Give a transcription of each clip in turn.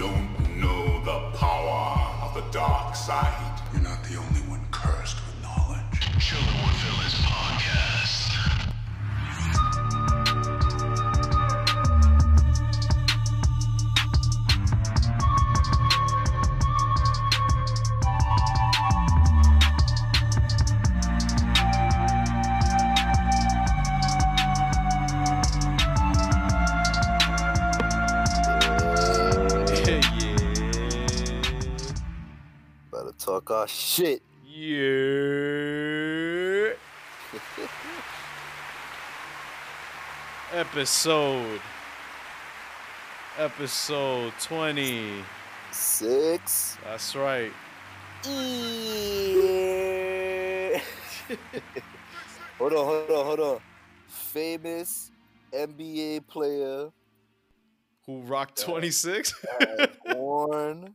don't know the power of the dark side. You're not the only one cursed with knowledge. Chillin' with Villains shit. Yeah. Episode. Episode 20. Six. That's right. Yeah. hold on, hold on, hold on. Famous NBA player Who rocked 26? has worn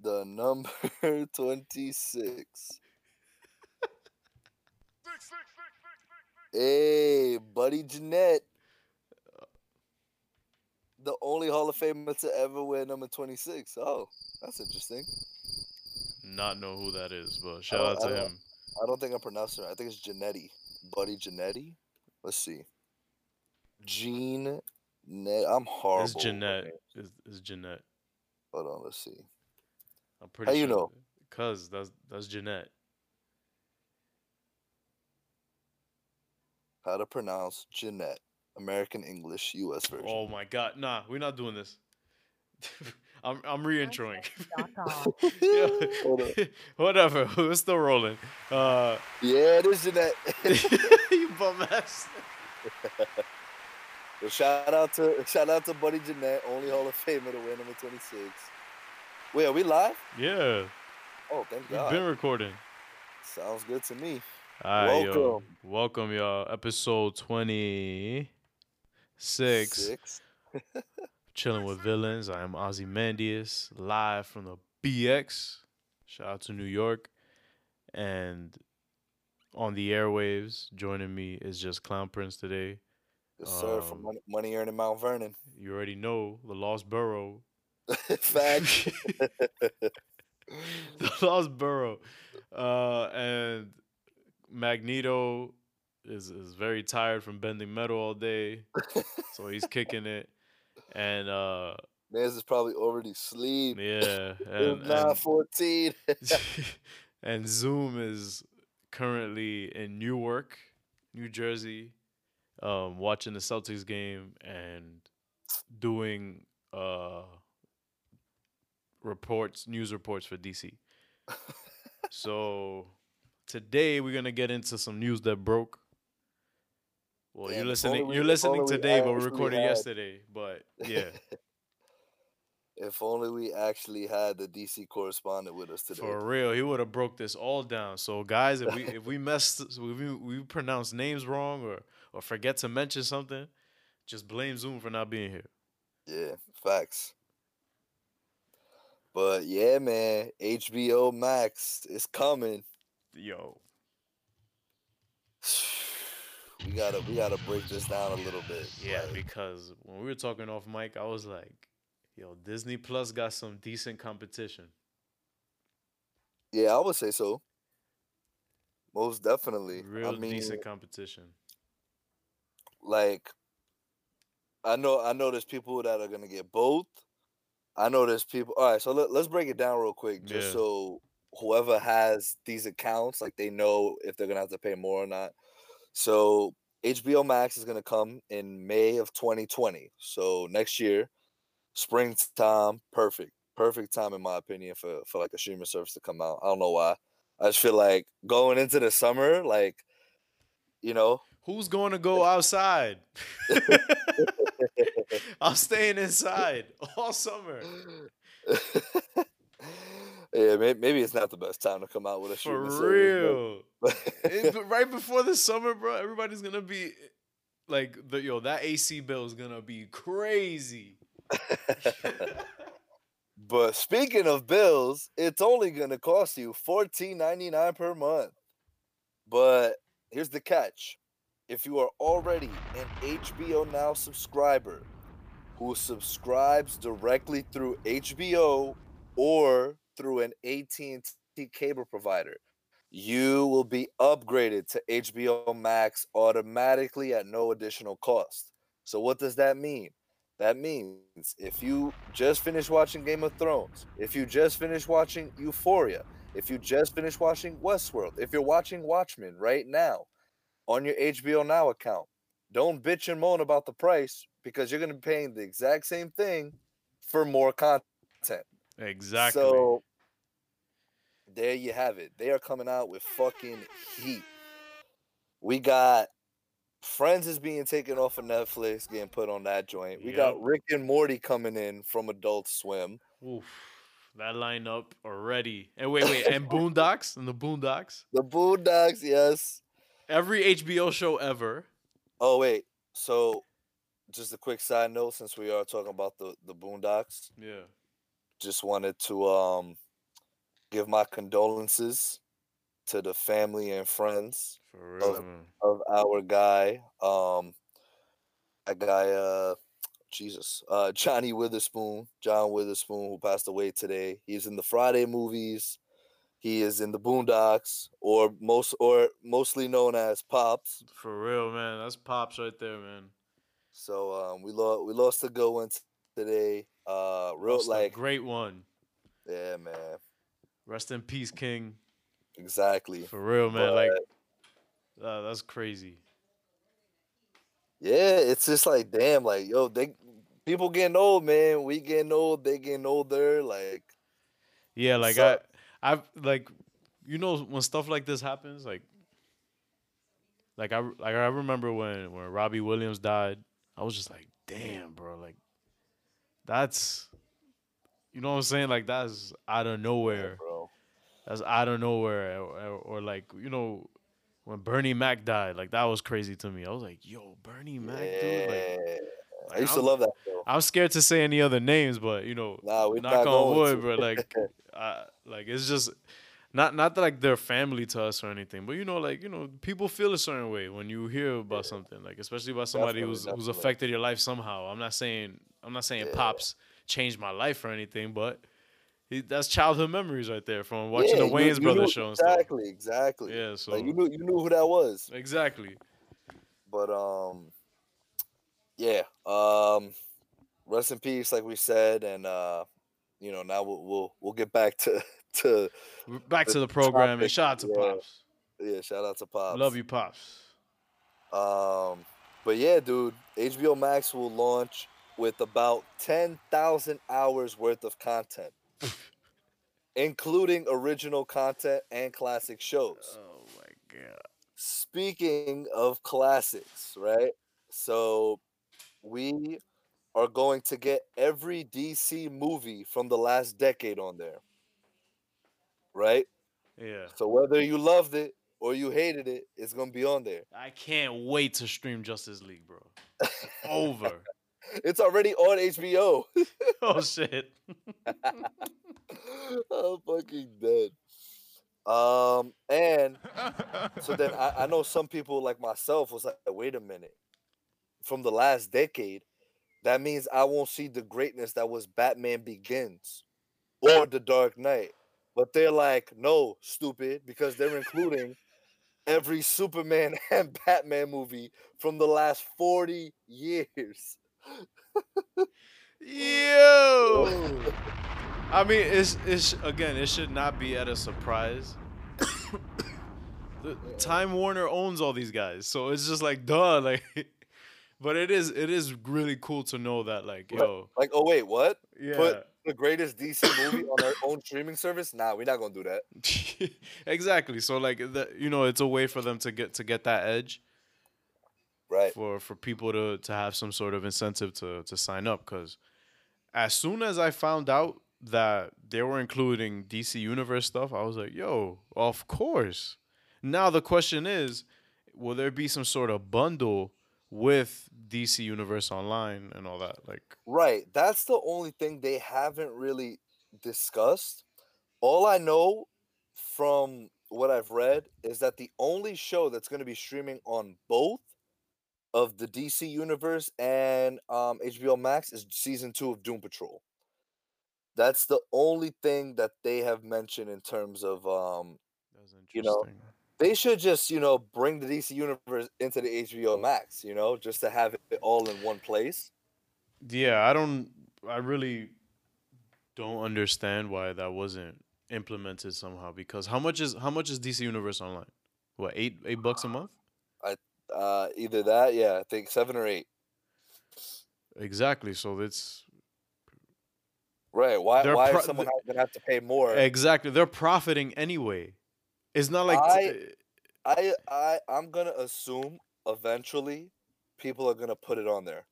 the number 26. Hey, Buddy Jeannette. The only Hall of Famer to ever wear number 26. Oh, that's interesting. Not know who that is, but shout out to I him. I don't think I'm pronouncing it. I think it's Janetti. Buddy Janetti. Let's see. Gene. Net. I'm horrible. It's Jeannette. It's, it's Jeannette. Hold on. Let's see. I'm pretty How you know? Cause that's that's Jeannette. How to pronounce Jeannette. American English, U.S. version. Oh my god, nah, we're not doing this. I'm I'm re-introing. Whatever, we're still rolling. Uh, Yeah, it is Jeannette. you bum ass. Well, shout out to shout out to Buddy Jeannette, only Hall of Famer to win number 26. Wait, are we live? Yeah, Oh, thank we've been recording. Sounds good to me. All right, yo. Welcome. welcome, y'all. Episode twenty six. Six. Chilling with villains. I am Ozymandias, live from the BX. Shout out to New York, and on the airwaves, joining me is just Clown Prince today. Yes, sir. From Um, money, money earning Mount Vernon. You already know the Lost Borough. Fact. the Lost Borough. Uh, and Magneto is is very tired from bending metal all day, so he's kicking it. And uh, Man's is probably already asleep. yeah, and, nine and, fourteen. and Zoom is currently in Newark, New Jersey, um, watching the Celtics game and doing uh reports, news reports for DC. so today we're gonna get into some news that broke. Well, Damn, you're listening. we- you're listening we today, but we recorded had- yesterday. But yeah, If only we actually had the DC correspondent with us today. For real, he would have broke this all down. So guys, if we if we messed if we, we pronounce names wrong or or forget to mention something, just blame Zoom for not being here. Yeah, facts. But yeah, man, HBO Max is coming. Yo, We gotta we gotta break this down a little bit. yeah, like, because when we were talking off mic, I was like, yo, Disney Plus got some decent competition. yeah, I would say so. Most definitely. Real I mean, decent competition. like I know I know there's people that are gonna get both. I know there's people all right, so let, let's break it down real quick just Yeah. so whoever has these accounts, like they know if they're gonna have to pay more or not. So HBO Max is gonna come in May of 2020. So next year, springtime, perfect. Perfect time in my opinion for, for like a streaming service to come out. I don't know why. I just feel like going into the summer, like, you know, Who's going to go outside? I'm staying inside all summer. yeah, may- maybe it's not the best time to come out with a For streaming service, real. It- right before the summer, bro, everybody's gonna be like, the yo, that AC bill is gonna be crazy. but speaking of bills, it's only gonna cost you fourteen ninety nine per month. But here's the catch: if you are already an HBO Now subscriber, who subscribes directly through HBO or through an AT&T cable provider, you will be upgraded to HBO Max automatically at no additional cost. So what does that mean? That means if you just finished watching Game of Thrones, if you just finished watching Euphoria, if you just finished watching Westworld, if you're watching Watchmen right now on your HBO Now account, don't bitch and moan about the price because you're going to be paying the exact same thing for more content. Exactly. So there you have it. They are coming out with fucking heat. We got Friends is being taken off of Netflix, getting put on that joint. We Yep. got Rick and Morty coming in from Adult Swim. Oof, that lineup already. And wait, wait, and Boondocks and the Boondocks. The Boondocks, yes. Every HBO show ever. Oh wait, so just a quick side note since we are talking about the the Boondocks, Yeah. just wanted to um give my condolences to the family and friends real, Of- of our guy. Um, that guy, uh, Jesus, uh, Johnny Witherspoon, John Witherspoon, who passed away today. He's in the Friday movies. He is in the Boondocks, or most, or mostly known as Pops. For real, man. That's pops right there, man. So um, we lost, we lost a good one today. Uh, real Lost a like, great one. yeah, man, Rest in peace, King. exactly. For real, man. Like, uh, that's crazy. Yeah, it's just like, damn, like, yo, they people getting old, man. We getting old, they getting older. Like, Yeah, like So- I, I've like, you know, when stuff like this happens, like, like I like I remember when when Robin Williams died, I was just like, damn, bro, like, that's, you know what I'm saying, like that's out of yeah, nowhere. bro. That's out of nowhere, or, or, or like you know, when Bernie Mac died, like that was crazy to me. I was like, yo, Bernie Mac, dude, like. Yeah. I used to I'm- love that. I'm scared to say any other names, but you know, Nah, knock not on wood, to. bro. Like, uh, like it's just not not that like they're family to us or anything, but you know, like you know, people feel a certain way when you hear about something, like especially about somebody Definitely, who's who's affected your life somehow. I'm not saying I'm not saying Yeah. pops changed my life or anything, but he, that's childhood memories right there from watching Yeah, the Wayans Brothers show and stuff. Exactly, exactly. Yeah, so Like you knew you knew who that was. exactly. But um yeah. Um rest in peace, like we said, and uh, you know, now we'll we'll, we'll get back to to Back to the program and shout out to yeah. pops. yeah, shout out to Pops. Love you, pops. Um, but yeah, dude, HBO Max will launch with about 10,000 hours worth of content, including original content and classic shows. Oh my god. Speaking of classics, right? So we are going to get every DC movie from the last decade on there. Right? Yeah. So whether you loved it or you hated it, it's going to be on there. I can't wait to stream Justice League, bro. Over. It's already on HBO. oh shit. I'm fucking dead. Um, and so then I, I know some people like myself was like, wait a minute. From the last decade, that means I won't see the greatness that was Batman Begins or The Dark Knight. But they're like, no, stupid, because they're including every Superman and Batman movie from the last 40 years. Yo. I mean, it's it's again, it should not be at a surprise. the, Time Warner owns all these guys, so it's just like duh, like. But it is it is really cool to know that like yo Like, oh, wait, what? yeah Put the greatest DC movie on our own streaming service? Nah, we're not going to do that. exactly so like the, you know it's a way for them to get to get that edge Right. for for people to to have some sort of incentive to to sign up because as soon as I found out that they were including DC Universe stuff, I was like, yo, of course. Now the question is, will there be some sort of bundle with DC Universe Online and all that? Like, Right. That's the only thing they haven't really discussed. All I know from what I've read is that the only show that's going to be streaming on both of the DC universe and um, HBO Max is season two of Doom Patrol. That's the only thing that they have mentioned in terms of um, you know, interesting. They should just you know bring the DC universe into the HBO Max, you know, just to have it all in one place. Yeah, I don't. I really don't understand why that wasn't implemented somehow. Because how much is how much is DC Universe Online? What eight eight bucks a month? Uh, either that, yeah, I think seven or eight. Exactly. So it's Right? Why? They're why pro- is someone going to have to pay more? exactly they're profiting anyway. It's not like I- t- I I I'm gonna assume eventually people are gonna put it on there.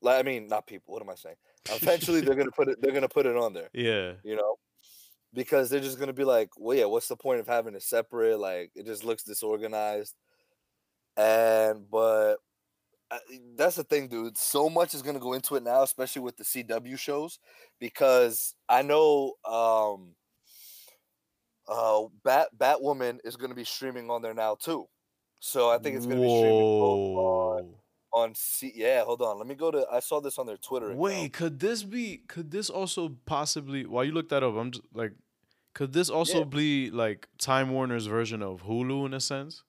Like I mean, not people. What am I saying? Eventually they're gonna put it. They're gonna put it on there. yeah. You know, because they're just gonna be like, well, yeah. What's the point of having it separate? Like it just looks disorganized. And but uh, that's the thing, dude. So much is gonna go into it now, especially with the CW shows, because I know um uh Bat Batwoman is gonna be streaming on there now too. So I think it's gonna be streaming both on, on C yeah, hold on. Let me go to I saw this on their Twitter. account. Wait, could this be? Could this also possibly? While you look that up, I'm just like, could this also Yeah. be like Time Warner's version of Hulu in a sense?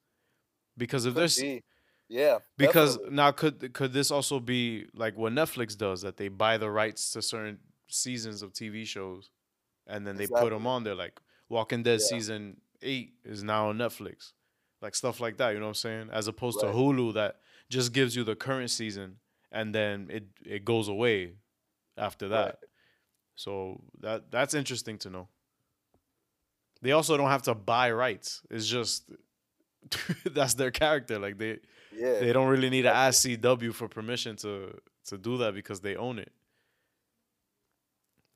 Because if Could there's be. yeah, because definitely. now could could this also be like what Netflix does that they buy the rights to certain seasons of TV shows, and then they put them on there like Walking Dead Yeah. season eight is now on Netflix, like stuff like that. You know what I'm saying? As opposed to Hulu that just gives you the current season and then it it goes away after that. Right. So that that's interesting to know. They also don't have to buy rights. It's just that's their character. Like they yeah. they don't really need to ask CW for permission to to do that because they own it.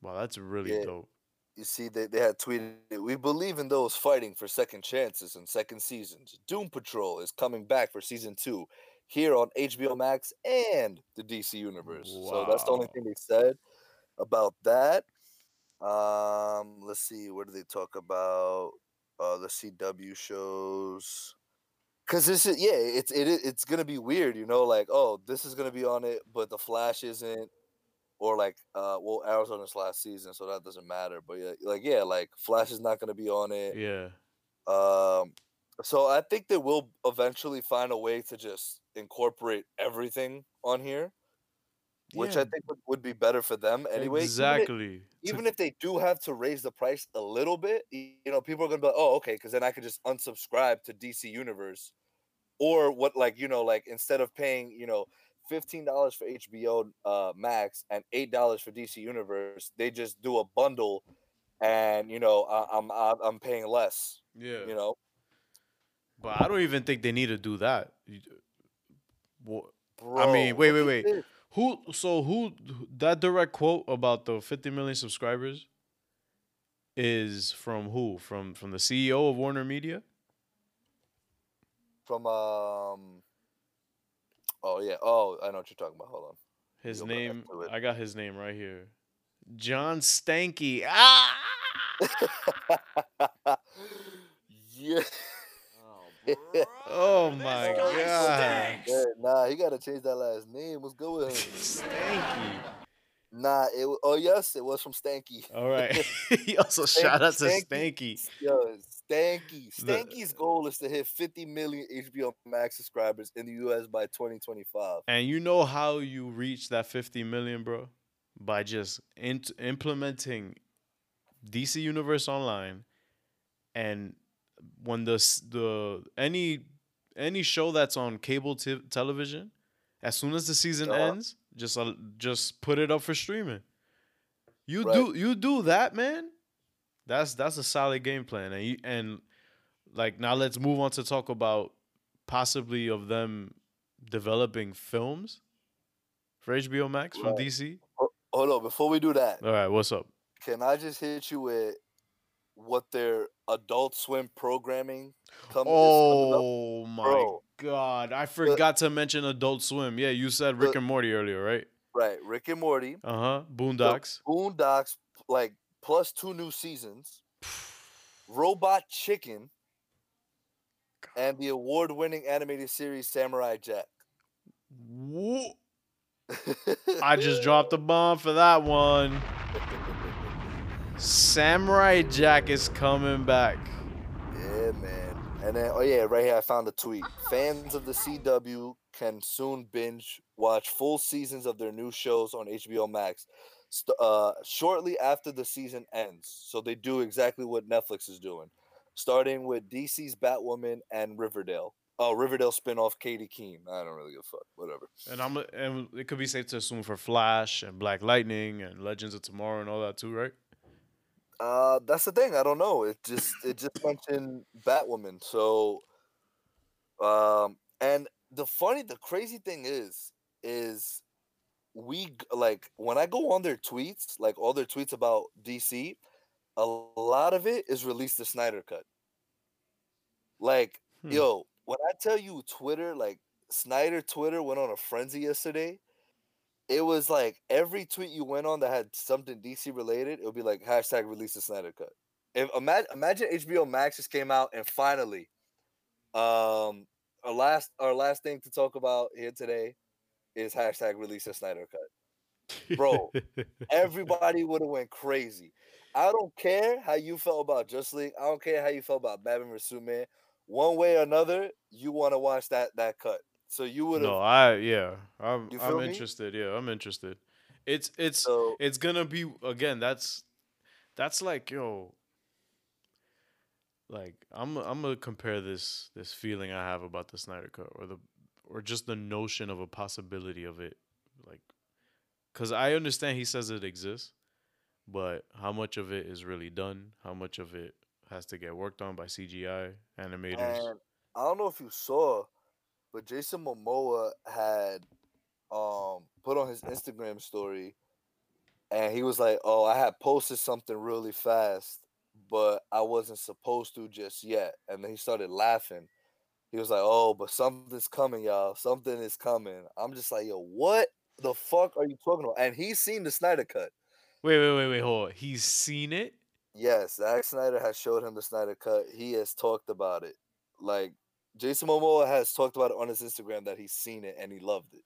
Wow, that's really Yeah. dope. You see, they, they had tweeted, We believe in those fighting for second chances and second seasons. Doom Patrol is coming back for season two here on HBO Max and the DC Universe. So that's the only thing they said about that. Um, let's see, what do they talk about? Uh, the CW shows. Cause this is yeah, it's it it's gonna be weird, you know, like oh, this is gonna be on it, but the Flash isn't, or like uh, well, this last season, so that doesn't matter. But yeah, like yeah, like Flash is not gonna be on it. Yeah. Um, so I think they will eventually find a way to just incorporate everything on here, which I think would, would be better for them anyway. even if- Exactly. Even if they do have to raise the price a little bit, you know, people are gonna be like, "Oh, okay," because then I could just unsubscribe to DC Universe, or what, like you know, like instead of paying, you know, fifteen dollars for HBO uh, Max and eight dollars for DC Universe, they just do a bundle, and you know, I, I'm I'm I'm paying less. yeah. You know, But I don't even think they need to do that. Bro, mean, wait, wait, wait. Who? So who? That direct quote about the 50 million subscribers is from who? From from the CEO of Warner Media? From um. Oh yeah. Oh, I know what you're talking about. Hold on. His Go back name. to. I got his name right here. John Stankey. Ah. yeah. Oh my god. Yeah, nah, he gotta change that last name. What's good with him? Stankey. Nah, it. wa- Oh yes, it was from Stankey. All right. he also Stank- shout out to Stankey. Stankey. Yo, Stankey. Stankey's goal is to hit 50 million HBO Max subscribers in the US by 2025. And you know how you reach that 50 million, bro? By just int- implementing DC Universe Online and when the the any any show that's on cable t- television, as soon as the season Uh-huh. ends, just uh, just put it up for streaming. You Right. do you do that, man. That's that's a solid game plan, and you, and like now let's move on to talk about possibly of them developing films for HBO Max from Right. DC. Hold on, before we do that, All right, what's up? can I just hit you with what their Adult Swim programming come, is coming? Oh my Bro. god, I forgot to mention Adult Swim. Yeah, you said Rick The- and Morty earlier, right? Right, Rick and Morty, Uh huh. the Boondocks. Boondocks, like plus two new seasons, Robot Chicken, and the award-winning animated series Samurai Jack. I just dropped a bomb for that one. Samurai Jack is coming back. Yeah, man. And then, oh yeah, right here I found a tweet. Fans of the CW can soon binge watch full seasons of their new shows on HBO Max, uh, shortly after the season ends. So they do exactly what Netflix is doing, starting with DC's Batwoman and Riverdale. Oh, Riverdale spinoff Katy Keene. I don't really give a fuck. Whatever. And I'm and it could be safe to assume for Flash and Black Lightning and Legends of Tomorrow and all that too, right? Uh, that's the thing. I don't know. It just it just mentioned Batwoman. So, um, and the funny, the crazy thing is, is we like when I go on their tweets, like all their tweets about DC, a lot of it is released the Snyder cut. Like, Hmm. yo, when I tell you Twitter, like Snyder Twitter went on a frenzy yesterday. It was like every tweet you went on that had something DC related, it would be like hashtag release the Snyder cut. If imagine imagine HBO Max just came out and finally, um, our last our last thing to talk about here today is hashtag release the Snyder cut. Bro, Everybody would have went crazy. I don't care how you felt about Just League. I don't care how you felt about Batman vs Superman. One way or another, you want to watch that that cut. So you would have. no, I yeah, I'm I'm me? interested. Yeah, I'm interested. It's it's So it's gonna be again. That's that's like yo. Like I'm I'm gonna compare this this feeling I have about the Snyder Cut or the or just the notion of a possibility of it, like, cause I understand he says it exists, but how much of it is really done? How much of it has to get worked on by CGI animators? and I don't know if you saw, but Jason Momoa had um put on his Instagram story, and he was like, "Oh, I had posted something really fast, but I wasn't supposed to just yet." And then he started laughing. He was like, "Oh, but something's coming, y'all. Something is coming." I'm just like, "Yo, what the fuck are you talking about?" And he's seen the Snyder cut. Wait, wait, wait, wait, hold on. He's seen it. Yes, Zack Snyder has showed him the Snyder cut. He has talked about it. Like Jason Momoa has talked about it on his Instagram that he's seen it and he loved it.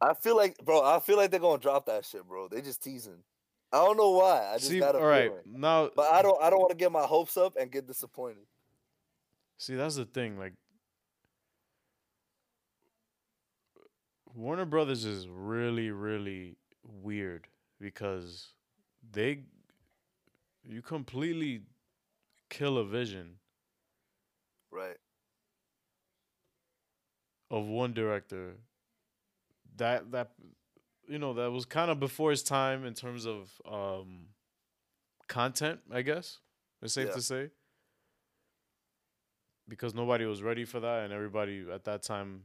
I feel like, bro, I feel like they're gonna drop that shit, bro. They just teasing. I don't know why. I just See, got a all right, feeling. now, But I don't. I don't want to get my hopes up and get disappointed. See, that's the thing. Like, Warner Brothers is really, really weird because they, you completely kill a vision Right. of one director. That that, you know, that was kind of before his time in terms of um, content. I guess it's safe Yeah. to say. Because nobody was ready for that, and everybody at that time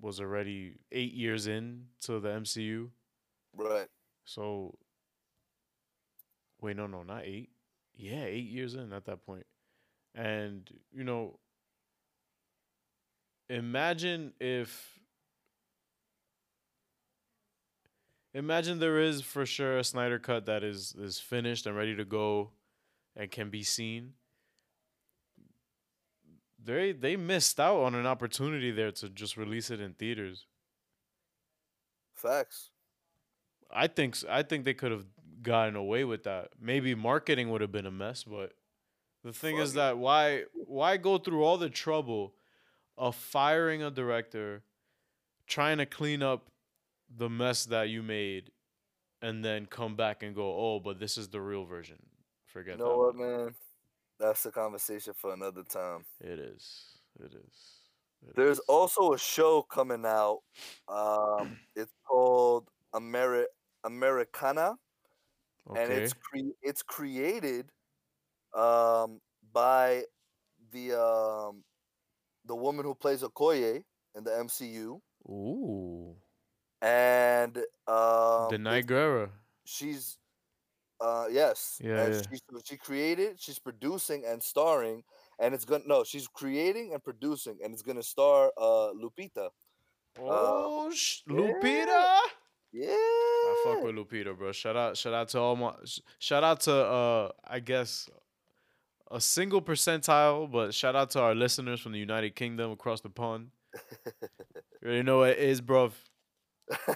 was already eight years in to the MCU. Right. So, wait, no, no, not eight. Yeah, eight years in at that point. And, you know, imagine if. Imagine there is for sure a Snyder cut that is is finished and ready to go and can be seen. They they missed out on an opportunity there to just release it in theaters. Facts. I think I think they could have gotten away with that. Maybe marketing would have been a mess, but the thing is it. that why why go through all the trouble of firing a director, trying to clean up the mess that you made, and then come back and go, oh, but this is the real version. Forget You know what, that. man? That's a conversation for another time. It is. It is. It There's is. also a show coming out. Um, it's called Ameri- Americanah, and it's cre- it's created um, by the um, the woman who plays Okoye in the MCU, Ooh. and um, the Gurira. she's uh yes Yeah, yeah. She, she created she's producing and starring and it's gonna no she's creating and producing and it's gonna star uh lupita Oh, sh- yeah. Lupita. yeah I fuck with Lupita, bro. Shout out, shout out to all my, sh- shout out to uh, I guess a single percentile, but shout out to our listeners from the United Kingdom across the pond. You already know what it is, bro.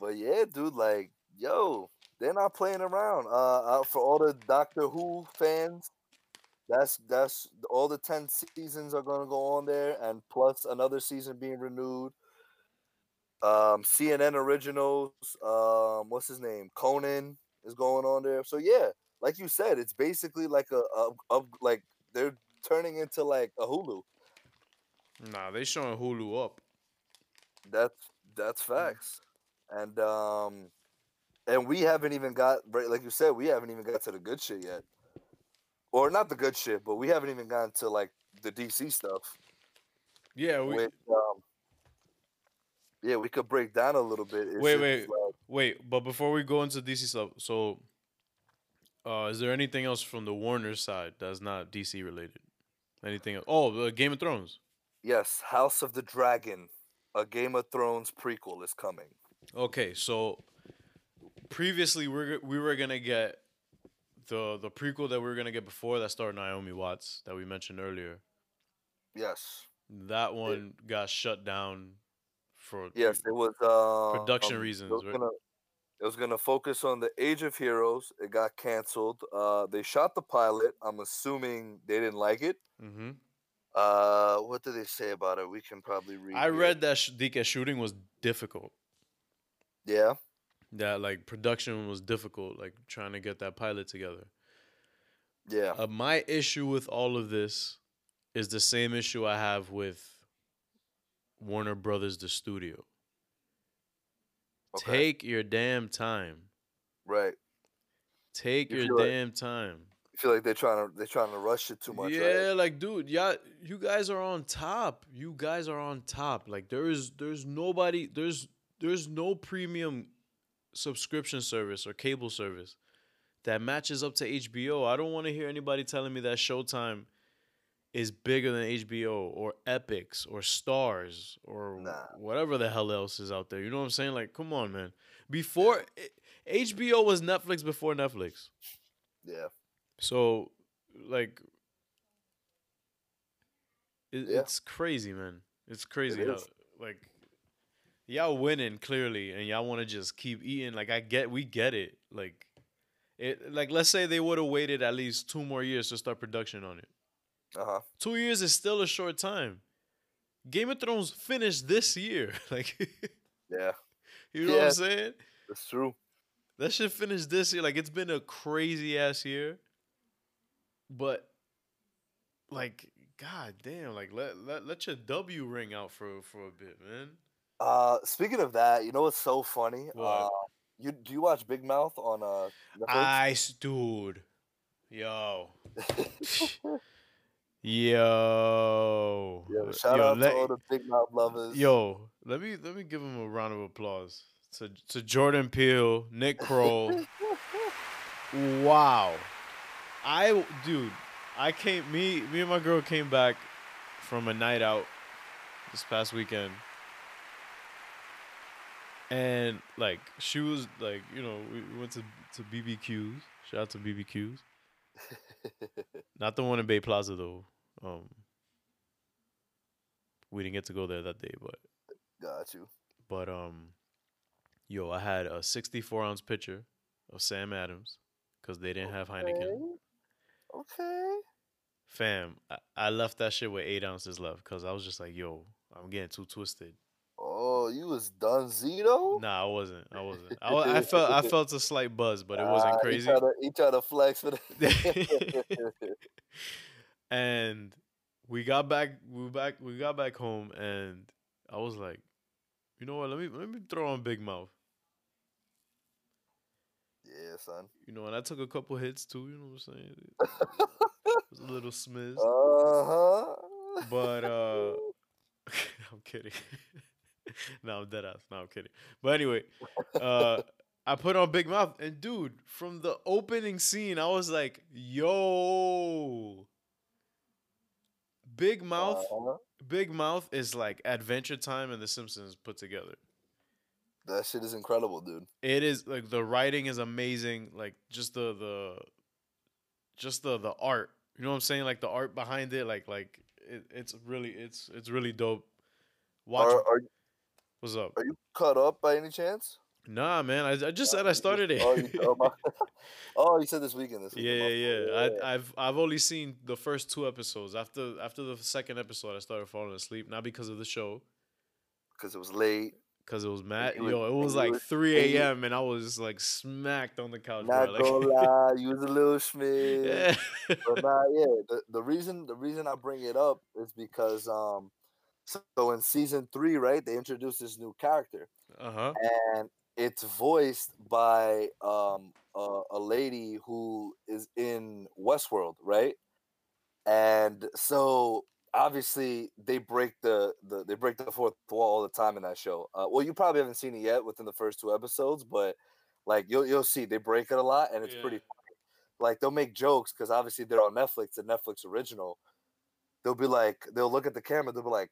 But yeah, dude, like, yo, they're not playing around. Uh, uh for all the Doctor Who fans, that's that's all the ten seasons are gonna go on there, and plus another season being renewed. Um, CNN originals. Um, what's his name? Conan is going on there. So yeah, like you said, it's basically like a, a, a like they're turning into like a Hulu. Nah, they showing Hulu up. That's that's facts, and um, and we haven't even got like you said, we haven't even got to the good shit yet, or not the good shit, but we haven't even gotten to like the DC stuff. Yeah, we Which, um, yeah, we could break down a little bit. It's Wait, wait. like- wait, but before we go into DC stuff, so uh is there anything else from the Warner side that's not DC related? Anything else? Oh, the Game of Thrones. yes, House of the Dragon, a Game of Thrones prequel is coming. Okay, so previously we're we were gonna get the the prequel that we were gonna get before that starred Naomi Watts that we mentioned earlier. Yes, That one got shut down for yes, it was uh, Production um, reasons, It was, right? gonna, it was gonna focus on the Age of Heroes. It got canceled. Uh, they shot the pilot. I'm assuming they didn't like it. hmm Uh, what did they say about it? We can probably read. I read that sh- Dika shooting was difficult. Yeah. That like production was difficult, like trying to get that pilot together. Yeah. Uh, my issue with all of this is the same issue I have with Warner Brothers, the studio. Okay. Take your damn time. Right. Take You your feel like- damn time. I feel like they're trying to they're trying to rush it too much. yeah, Right? like dude, yeah, you guys are on top. You guys are on top. Like there is there's nobody there's there's no premium subscription service or cable service that matches up to HBO. I don't want to hear anybody telling me that Showtime is bigger than HBO or Epix or Starz or Nah. whatever the hell else is out there. You know what I'm saying? Like, come on, man. Before HBO eh, was Netflix before Netflix. Yeah. So, like, it, Yeah. it's crazy, man. It's crazy. It how, like, y'all winning clearly, and y'all want to just keep eating. Like, I get, we get it. Like, it, like, let's say they would have waited at least two more years to start production on it. Uh huh. Two years is still a short time. Game of Thrones finished this year. Like, Yeah. you know what I'm saying? That's true. That shit finished this year. Like it's been a crazy ass year. But like, god damn, like let let, let your W ring out for for a bit, man. Uh, speaking of that, you know what's so funny? What? Uh, you do you watch Big Mouth on uh Netflix? Ice dude. Yo. Yo. Yo, shout Yo, out let- to all the Big Mouth lovers. Yo, let me let me give him a round of applause. To to Jordan Peele, Nick Kroll. wow. I dude, I came me me and my girl came back from a night out this past weekend. And like she was like, you know, we we went to to BBQs. Shout out to BBQs. Not the one in Bay Plaza though. Um we didn't get to go there that day, but Got you. but um, yo, I had a 64 ounce pitcher of Sam Adams because they didn't have Heineken. Okay. Okay. Fam, I, I left that shit with eight ounces left because I was just like, yo, I'm getting too twisted. Oh, you was done Zito? Nah, I wasn't. I wasn't. I, I felt I felt a slight buzz, but it wasn't Ah, crazy. He tried to, he tried to flex for the. and we got back. We back. We got back home, and I was like, you know what? Let me let me throw on Big Mouth. yeah, son. You know, and I took a couple hits too. You know what I'm saying? It was a little smiz. Uh huh. But uh I'm kidding. no, I'm dead ass. No, I'm kidding. But anyway, uh I put on Big Mouth and dude, from the opening scene, I was like, yo. Big Mouth, Uh-huh. Big Mouth is like Adventure Time and The Simpsons put together. That shit is incredible, dude. It is like the writing is amazing, like just the the just the the art. You know what I'm saying? Like the art behind it, like like it, it's really it's it's really dope. Watch. Are, are, What's up? are you caught up by any chance? Nah, man. I, I just said I started it. Oh, you, oh, oh, you said this weekend. This yeah, weekend. yeah, my yeah. I, I've I've only seen the first two episodes. After after the second episode, I started falling asleep. Not because of the show, because it was late. because it was mad. was- Yo, it was like was- three a.m. and I was like smacked on the couch. Not bro. Like, gonna lie, you was a little schmid. yeah. but nah, yeah. The, the reason the reason I bring it up is because um, so, so in season three, right, they introduced this new character, uh huh. and it's voiced by um a, a lady who is in Westworld, right? And so obviously they break the, the they break the fourth wall all the time in that show. Uh, well, you probably haven't seen it yet within the first two episodes, but like you'll you'll see they break it a lot, and it's pretty funny. Like they'll make jokes because obviously they're on Netflix, a Netflix original. They'll be like, they'll look at the camera, they'll be like,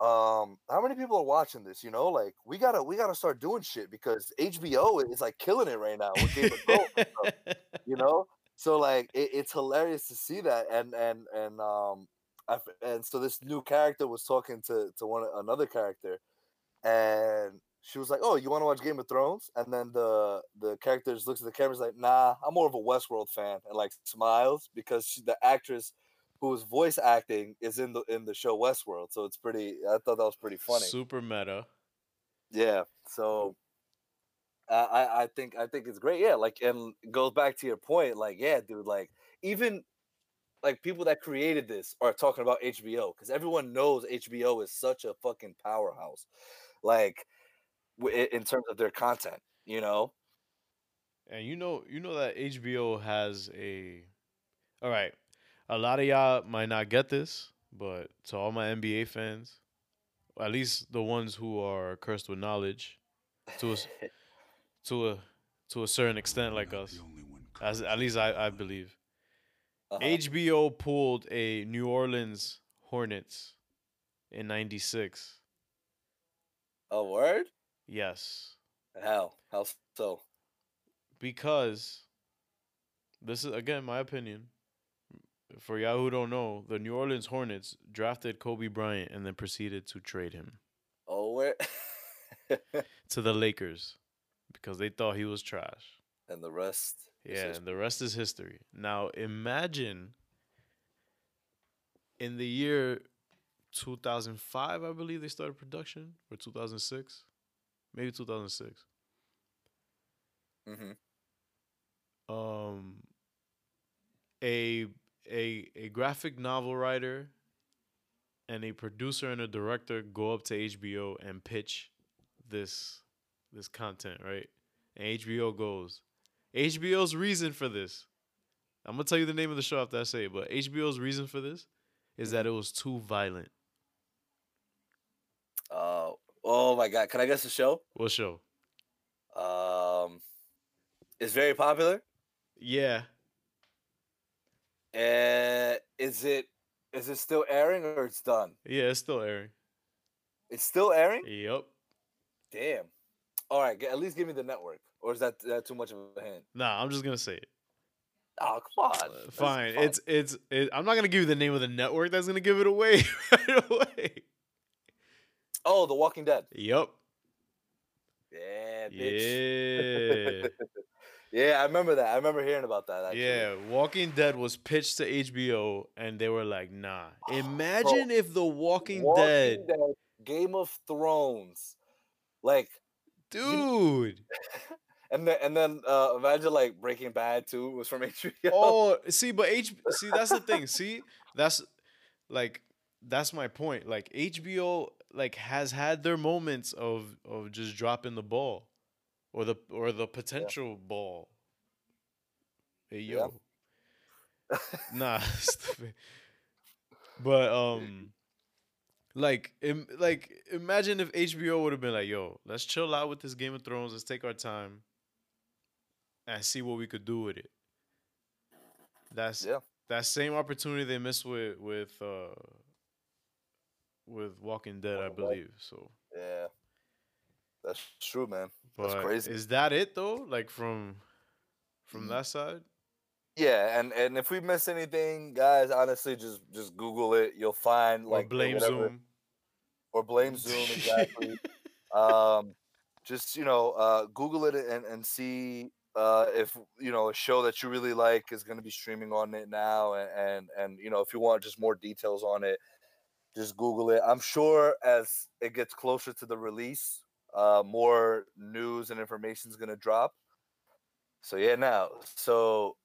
um, how many people are watching this? You know, like we gotta we gotta start doing shit because HBO is like killing it right now with Game of Thrones. stuff, you know, so like it, it's hilarious to see that, and and and um, I and so this new character was talking to to one another character, and she was like, "Oh, you want to watch Game of Thrones?" And then the the character just looks at the camera, is like, "Nah, I'm more of a Westworld fan," and like smiles because she, the actress who was voice acting is in the in the show Westworld. So it's pretty. I thought that was pretty funny. Super meta. Yeah. So I I I think I think it's great. Yeah. Like and goes back to your point. Like yeah, dude. Like even like people that created this are talking about HBO because everyone knows HBO is such a fucking powerhouse. Like w- in terms of their content, you know. And you know, you know that HBO has a. All right, a lot of y'all might not get this, but to all my NBA fans, at least the ones who are cursed with knowledge, to a, to a to a certain extent, like us, the only one as at least I I believe. Uh-huh. HBO pulled a New Orleans Hornets in '96. A word? Yes, How? How so? because this is again my opinion. For y'all who don't know, the New Orleans Hornets drafted Kobe Bryant and then proceeded to trade him Oh, where? to the Lakers because they thought he was trash. and the rest. Yeah, and the rest is history. Now imagine in the year 2005, I believe they started production, or 2006, maybe 2006. Mhm. Um, a a a graphic novel writer and a producer and a director go up to HBO and pitch this this content, right? And HBO goes, HBO's reason for this. I'm gonna tell you the name of the show after I say it, but HBO's reason for this is that it was too violent. Oh, oh my God! Can I guess the show? What show? Um, it's very popular. Yeah, Uh, is it is it still airing or it's done? yeah, it's still airing. It's still airing. Yep. Damn. All right, at least give me the network, or is that that too much of a hint? Nah, I'm just gonna say it. Oh, come on. Uh, Fine. It's it's. It, I'm not gonna give you the name of the network. That's gonna give it away right away. oh, The Walking Dead. Yep. Yeah, bitch. Yeah. Yeah, I remember that. I remember hearing about that. Actually. yeah. Walking Dead was pitched to HBO, and they were like, "Nah." Imagine if The Walking, Walking Dead, Dead, Game of Thrones, like, dude. and then and then uh, imagine like Breaking Bad too was from HBO. Oh, see, but H. See, that's the thing. See, that's like that's my point. Like HBO, like has had their moments of of just dropping the ball, or the or the potential ball. Hey Yeah. yo, nah, stupid. But um, like Im- like imagine if HBO would have been like, "Yo, let's chill out with this Game of Thrones. Let's take our time." And see what we could do with it. That's Yeah. that same opportunity they missed with with uh with Walking Dead, I Walking Dead. believe. So, yeah, that's true, man. but That's crazy. is that it though? Like from from that side? Yeah, and and if we miss anything, guys, honestly, just just Google it. You'll find Or like blame whatever- Zoom. or blame Zoom exactly. um, just you know, uh, Google it and and see uh, if you know a show that you really like is going to be streaming on it now, and, and and you know if you want just more details on it, just Google it. I'm sure as it gets closer to the release, uh, more news and information is going to drop. So yeah, now so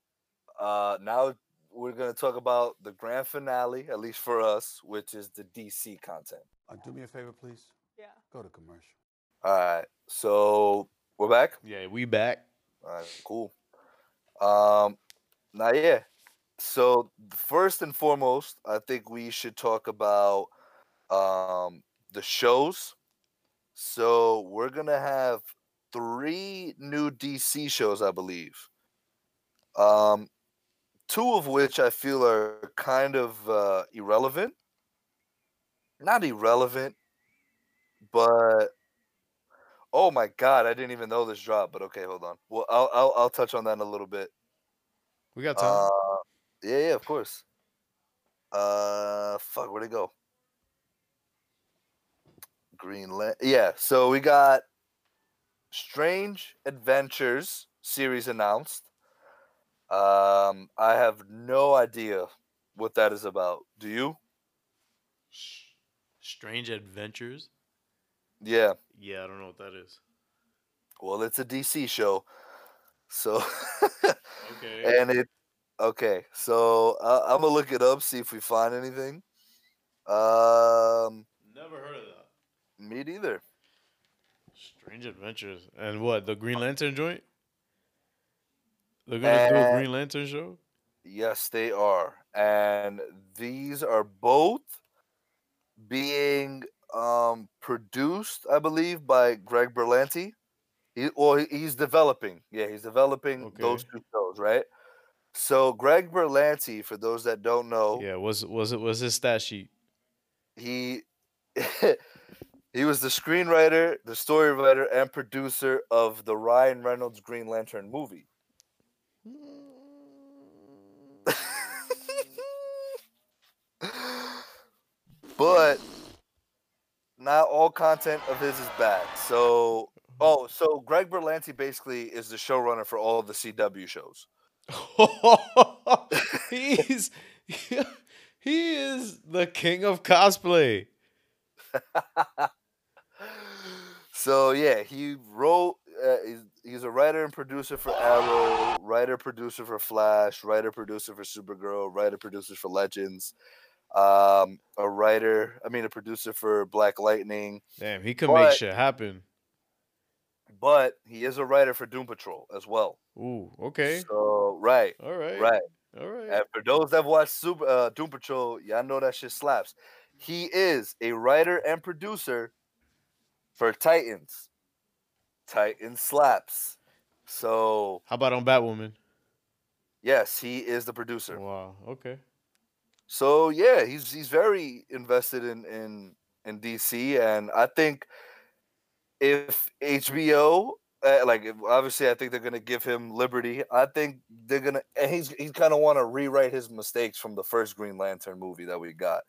uh, now we're going to talk about the grand finale, at least for us, which is the DC content. Uh, do me a favor, please. Yeah. Go to commercial. All right, so we're back. Yeah, we back. All right, cool. Um, now yeah. So first and foremost, I think we should talk about um the shows. So we're gonna have three new DC shows, I believe. Um, two of which I feel are kind of uh, irrelevant. Not irrelevant, but oh my god, I didn't even know this dropped. But okay, hold on. Well, I'll I'll, I'll touch on that in a little bit. We got time. Uh, yeah, yeah, of course. Uh, fuck, where'd it go? Greenland. Yeah, so we got Strange Adventures series announced. Um, I have no idea what that is about. Do you? Strange Adventures. Yeah. Yeah, I don't know what that is. Well, it's a DC show, so Okay. and it. Okay, so uh, I'm gonna look it up, see if we find anything. Um, Never heard of that. Me neither. Strange Adventures. And what? The Green Lantern joint? They're gonna do a Green Lantern show? Yes, they are. And these are both being um, produced, I believe, by Greg Berlanti. He, well, he's developing. Yeah, he's developing those two shows, right? So Greg Berlanti, for those that don't know, Yeah, was was it was his stat sheet? he he was the screenwriter, the story writer, and producer of the Ryan Reynolds Green Lantern movie. but not all content of his is bad. So, hmm. oh, so Greg Berlanti basically is the showrunner for all of the CW shows. He's he is the king of cosplay. So yeah, he wrote. Uh, he's, he's a writer and producer for Arrow, writer producer for Flash, writer producer for Supergirl, writer producer for Legends, um, a writer. I mean, a producer for Black Lightning. Damn, he could make shit happen. But he is a writer for Doom Patrol as well. Ooh, okay. So right, All right. right. All right. And for those that watch Super uh, Doom Patrol, y'all know that shit slaps. He is a writer and producer for Titans. Titan slaps. So How about on Batwoman? yes, he is the producer. Wow. Okay. So yeah, he's he's very invested in in in DC, and I think if HBO, uh, like obviously, I think they're gonna give him liberty. I think they're gonna, and he's he's kind of want to rewrite his mistakes from the first Green Lantern movie that we got.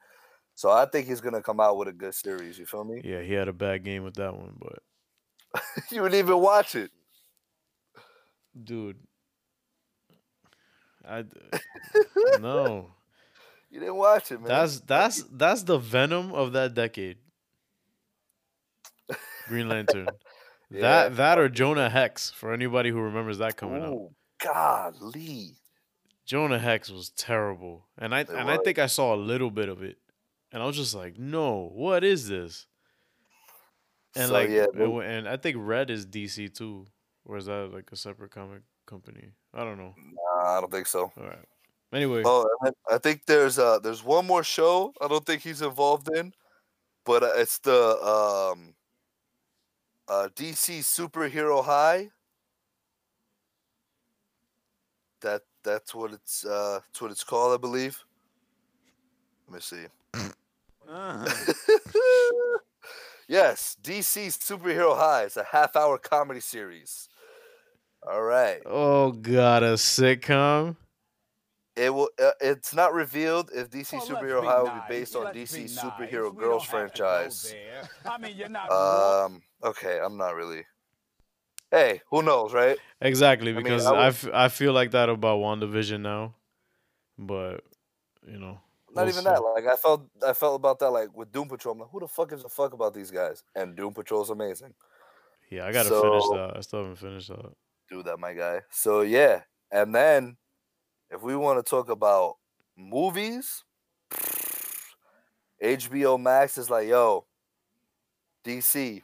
So I think he's gonna come out with a good series. You feel me? Yeah, he had a bad game with that one, but you wouldn't even watch it. dude, I no. You didn't watch it, man. That's that's that's the venom of that decade. Green Lantern. Yeah. That that or Jonah Hex for anybody who remembers that coming up. Ooh, golly. Jonah Hex was terrible, and I It and I think I saw a little bit of it, and I was just like, no, what is this? And So, like, yeah, it and I think Red is DC too, or is that like a separate comic company? I don't know. Nah, I don't think so. All right. Anyway, Oh, I think there's uh there's one more show I don't think he's involved in, but uh, it's the um uh DC Superhero High. That that's what it's uh that's what it's called, I believe. Let me see. yes, DC Superhero High. is a half hour comedy series. All right. oh god, a sitcom. it will. Uh, it's not revealed if DC Well, Superhero be High will be based on Let's be DC nice. Superhero We Girls don't have to go franchise. there. I mean, you're not. Um. Okay, I'm not really. Hey, who knows, right? Exactly, because I I, would- f- I feel like that about WandaVision now. But, you know. Not we'll even see. that. Like I felt, I felt about that. Like with Doom Patrol, I'm like, who the fuck gives a fuck about these guys? And Doom Patrol's amazing. Yeah, I gotta finish So- that. I still haven't finished that. Do that, my guy. So yeah, and then if we want to talk about movies, HBO Max is like, yo, DC,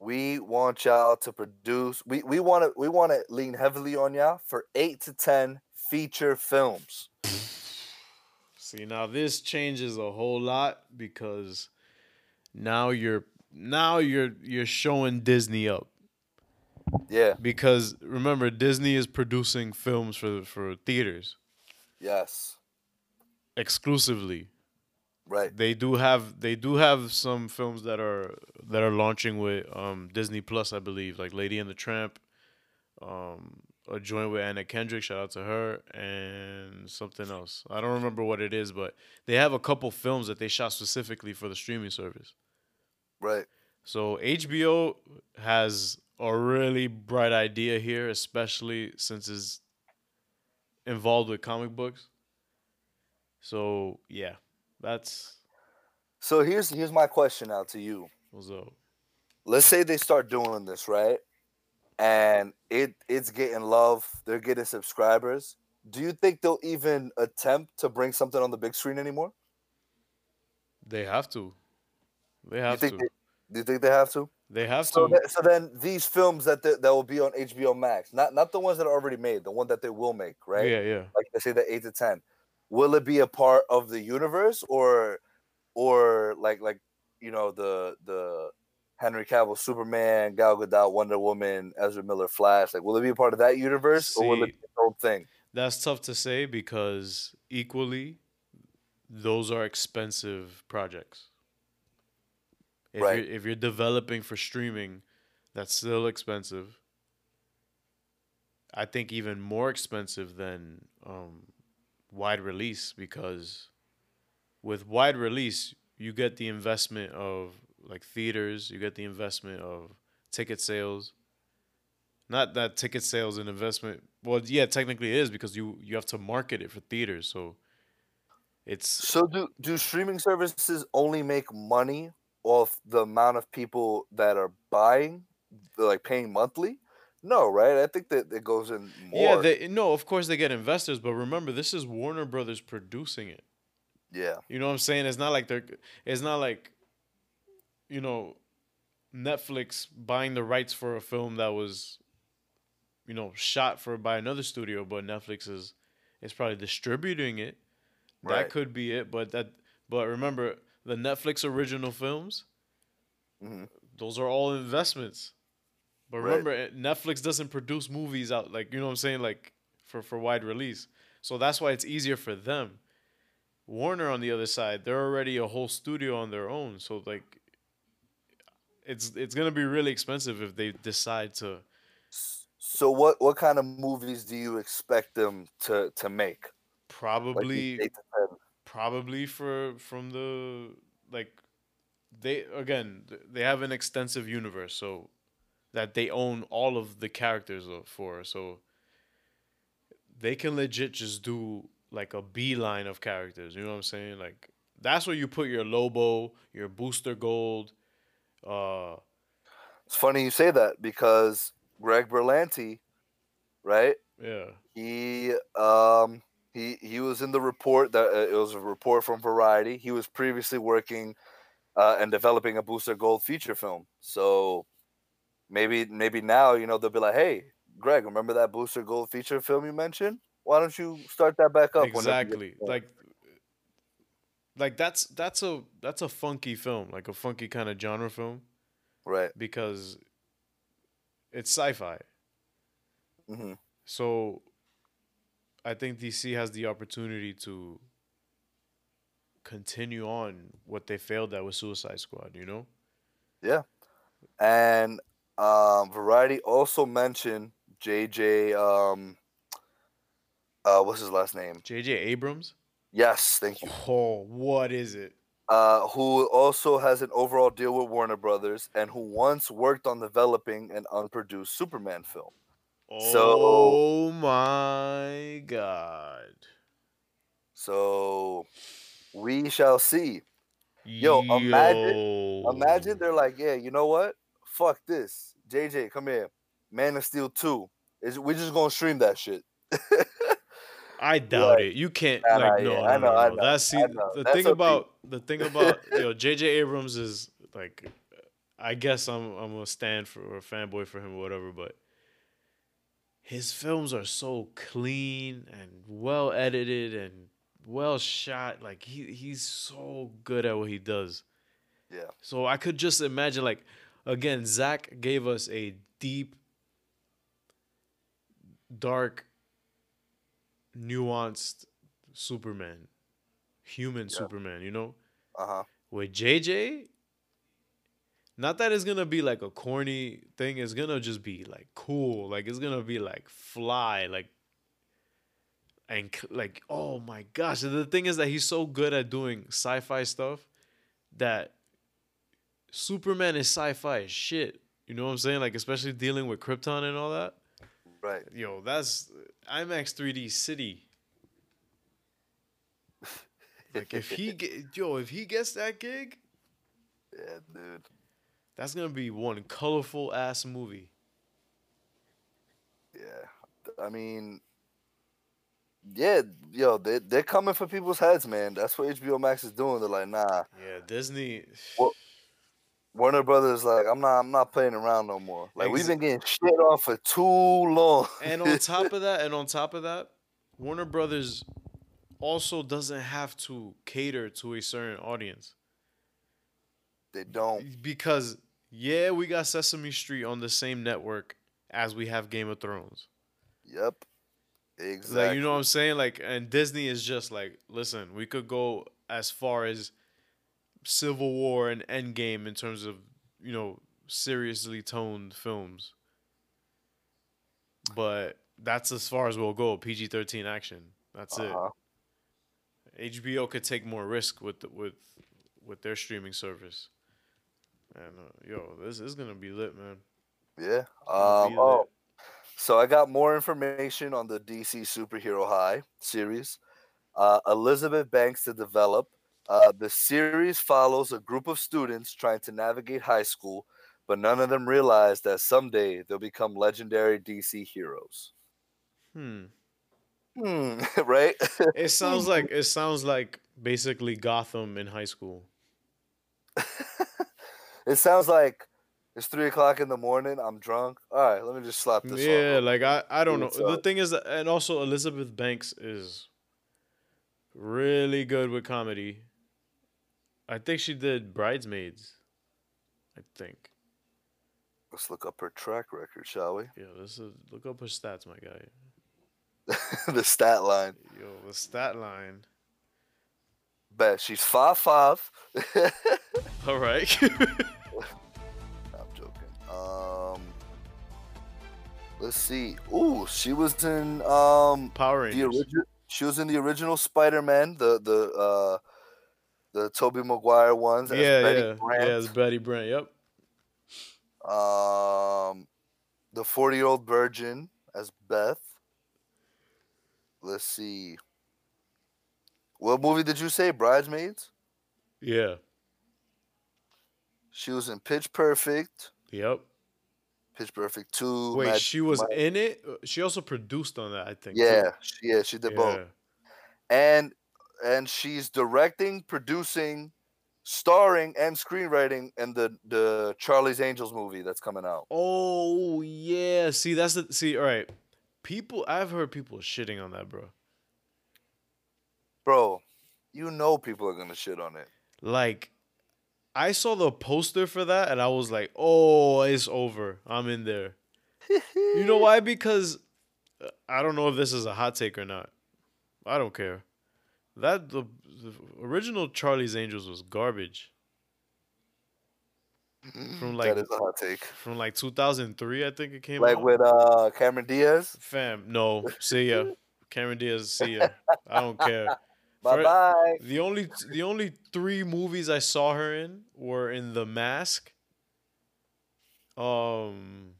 we want y'all to produce. We we want to we want to lean heavily on y'all for eight to ten feature films. See, now this changes a whole lot because now you're now you're you're showing Disney up. Yeah. Because remember, Disney is producing films for for theaters Yes. Exclusively. Right. They do have they do have some films that are that are launching with um Disney Plus, I believe, like Lady and the Tramp, um, a joint with Anna Kendrick, shout out to her, and something else. I don't remember what it is, but they have a couple films that they shot specifically for the streaming service. Right. So HBO has a really bright idea here, especially since it's involved with comic books. So yeah, that's So here's here's my question now to you. what's up. let's say they start doing this right and it it's getting love they're getting subscribers do you think they'll even attempt to bring something on the big screen anymore They have to. They have to. they, do you think they have to They have so, to. th- so then these films that they, that will be on hbo max not not the ones that are already made the one that they will make right Yeah, yeah. like they say the 8 to 10 will it be a part of the universe or or like like you know the the henry cavill superman gal gadot wonder woman ezra miller flash like will it be a part of that universe or will it be its own thing That's tough to say because equally, those are expensive projects. If Right. You're, if you're developing for streaming, that's still expensive. I think even more expensive than um, wide release because with wide release, you get the investment of like theaters, you get the investment of ticket sales. Not that ticket sales and investment. Well, yeah, technically it is because you you have to market it for theaters. So it's so do do streaming services only make money off the amount of people that are buying like paying monthly no right i think that it goes in more yeah. They no, of course they get investors, but remember this is Warner Brothers producing it. yeah You know what I'm saying? It's not like they're. It's not like, you know, Netflix buying the rights for a film that was, you know, shot for by another studio, but Netflix is is probably distributing it. Right. That could be it, but that. But remember, the Netflix original films, Mm-hmm. those are all investments. But remember, Netflix doesn't produce movies out like you know what I'm saying, like for for wide release. So that's why it's easier for them. Warner on the other side, they're already a whole studio on their own. So like it's it's gonna be really expensive if they decide to so what what kind of movies do you expect them to to make probably 10? probably for from the like they again they have an extensive universe so that they own all of the characters for so they can legit just do like a beeline of characters you know what i'm saying like that's where you put your lobo your booster gold uh it's funny you say that because greg berlanti right? Yeah. He um he he was in the report that uh, it was a report from variety. He was previously working uh, and developing a booster gold feature film. So maybe maybe now you know they'll be like hey greg remember that booster gold feature film you mentioned? Why don't you start that back up whenever you get exactly. Like like that's that's a that's a funky film like a funky kind of genre film right because it's sci-fi. hmm So I think DC has the opportunity to continue on what they failed at with Suicide Squad, you know? Yeah. And um, Variety also mentioned JJ um, Uh, what's his last name? J.J. Abrams. Yes, thank you. Oh, what is it? Uh, who also has an overall deal with Warner Brothers and who once worked on developing an unproduced Superman film. So- Oh my god. So we shall see. Yo, imagine- Imagine they're like, yeah, you know what? Fuck this. JJ, come here. Man of Steel 2. Is we're just gonna stream that shit. I doubt it. You can't Nah, like no, yeah, no, I no, know, I know, That's see know. the That's thing about the thing about yo JJ Abrams is like I guess I'm I'm a stand for or a fanboy for him or whatever, but his films are so clean and well edited and well shot. Like he he's so good at what he does. Yeah. So I could just imagine like again, Zach gave us a deep, dark, nuanced Superman, human Yeah. Superman, you know? Uh-huh. With JJ, not that it's gonna be like a corny thing, it's gonna just be like cool. Like it's gonna be like fly, like and like oh my gosh. And the thing is that he's so good at doing sci-fi stuff that Superman is sci-fi as shit. You know what I'm saying? Like especially dealing with Krypton and all that. Right. Yo, that's IMAX 3D City. Like if he get yo, if he gets that gig, Yeah, dude. that's gonna be one colorful ass movie. Yeah. I mean, yeah, yo, they they're coming for people's heads, man. That's what HBO Max is doing. They're like, nah. Yeah, Disney. Well, Warner Brothers like, I'm not I'm not playing around no more. Like we've been getting shit off for too long. and on top of that, and on top of that, Warner Brothers also doesn't have to cater to a certain audience they don't. because yeah, we got Sesame Street on the same network as we have Game of Thrones. Yep. Exactly. Like you know what I'm saying? Like and Disney is just like, listen, we could go as far as Civil War and Endgame in terms of, you know, seriously toned films. But that's as far as we'll go. PG thirteen action. That's Uh-huh. it. HBO could take more risk with the, with with their streaming service. And uh, yo, this is gonna be lit, man. Yeah. Um, oh, lit. so I got more information on the DC Superhero High series. Uh, Elizabeth Banks to develop. Uh, the series follows a group of students trying to navigate high school, but none of them realize that someday they'll become legendary DC heroes. Hmm. Hmm, right? It sounds like it sounds like basically Gotham in high school. it sounds like it's three o'clock in the morning. I'm drunk. All right, let me just slap this. Yeah, like I, I don't know. The thing is, and also Elizabeth Banks is really good with comedy. I think she did Bridesmaids. I think. Let's look up her track record, shall we? Yeah, this is look up her stats, my guy. the stat line. Yo, the stat line. Bet she's five five. All right. I'm joking. Um, let's see. Ooh, she was in um Power the Rangers. original. She was in the original Spider-Man, the the uh the Tobey Maguire ones. as Yeah, Betty yeah, Brant. yeah. It's Betty Brant. Yep. Um, the forty-year-old virgin as Beth. Let's see. What movie did you say? Bridesmaids. Yeah. She was in Pitch Perfect. Yep. Pitch Perfect Two. Wait, Mag- she was Mag- in it. She also produced on that, I think. Yeah, she, yeah, she did both. And and she's directing, producing, starring, and screenwriting in the the Charlie's Angels movie that's coming out. Oh yeah. See, that's the see. All right. People, I've heard people shitting on that, bro. Bro, you know people are gonna shit on it. Like, I saw the poster for that, and I was like, "Oh, it's over. I'm in there." You know why? Because uh, I don't know if this is a hot take or not. I don't care. That the, the original Charlie's Angels was garbage from like that is a hot take. from like 2003. I think it came Like out. with uh Cameron Diaz. Fam, no, see ya. Cameron Diaz, see ya. I don't care. Bye bye. The only the only three movies I saw her in were in The Mask. Um,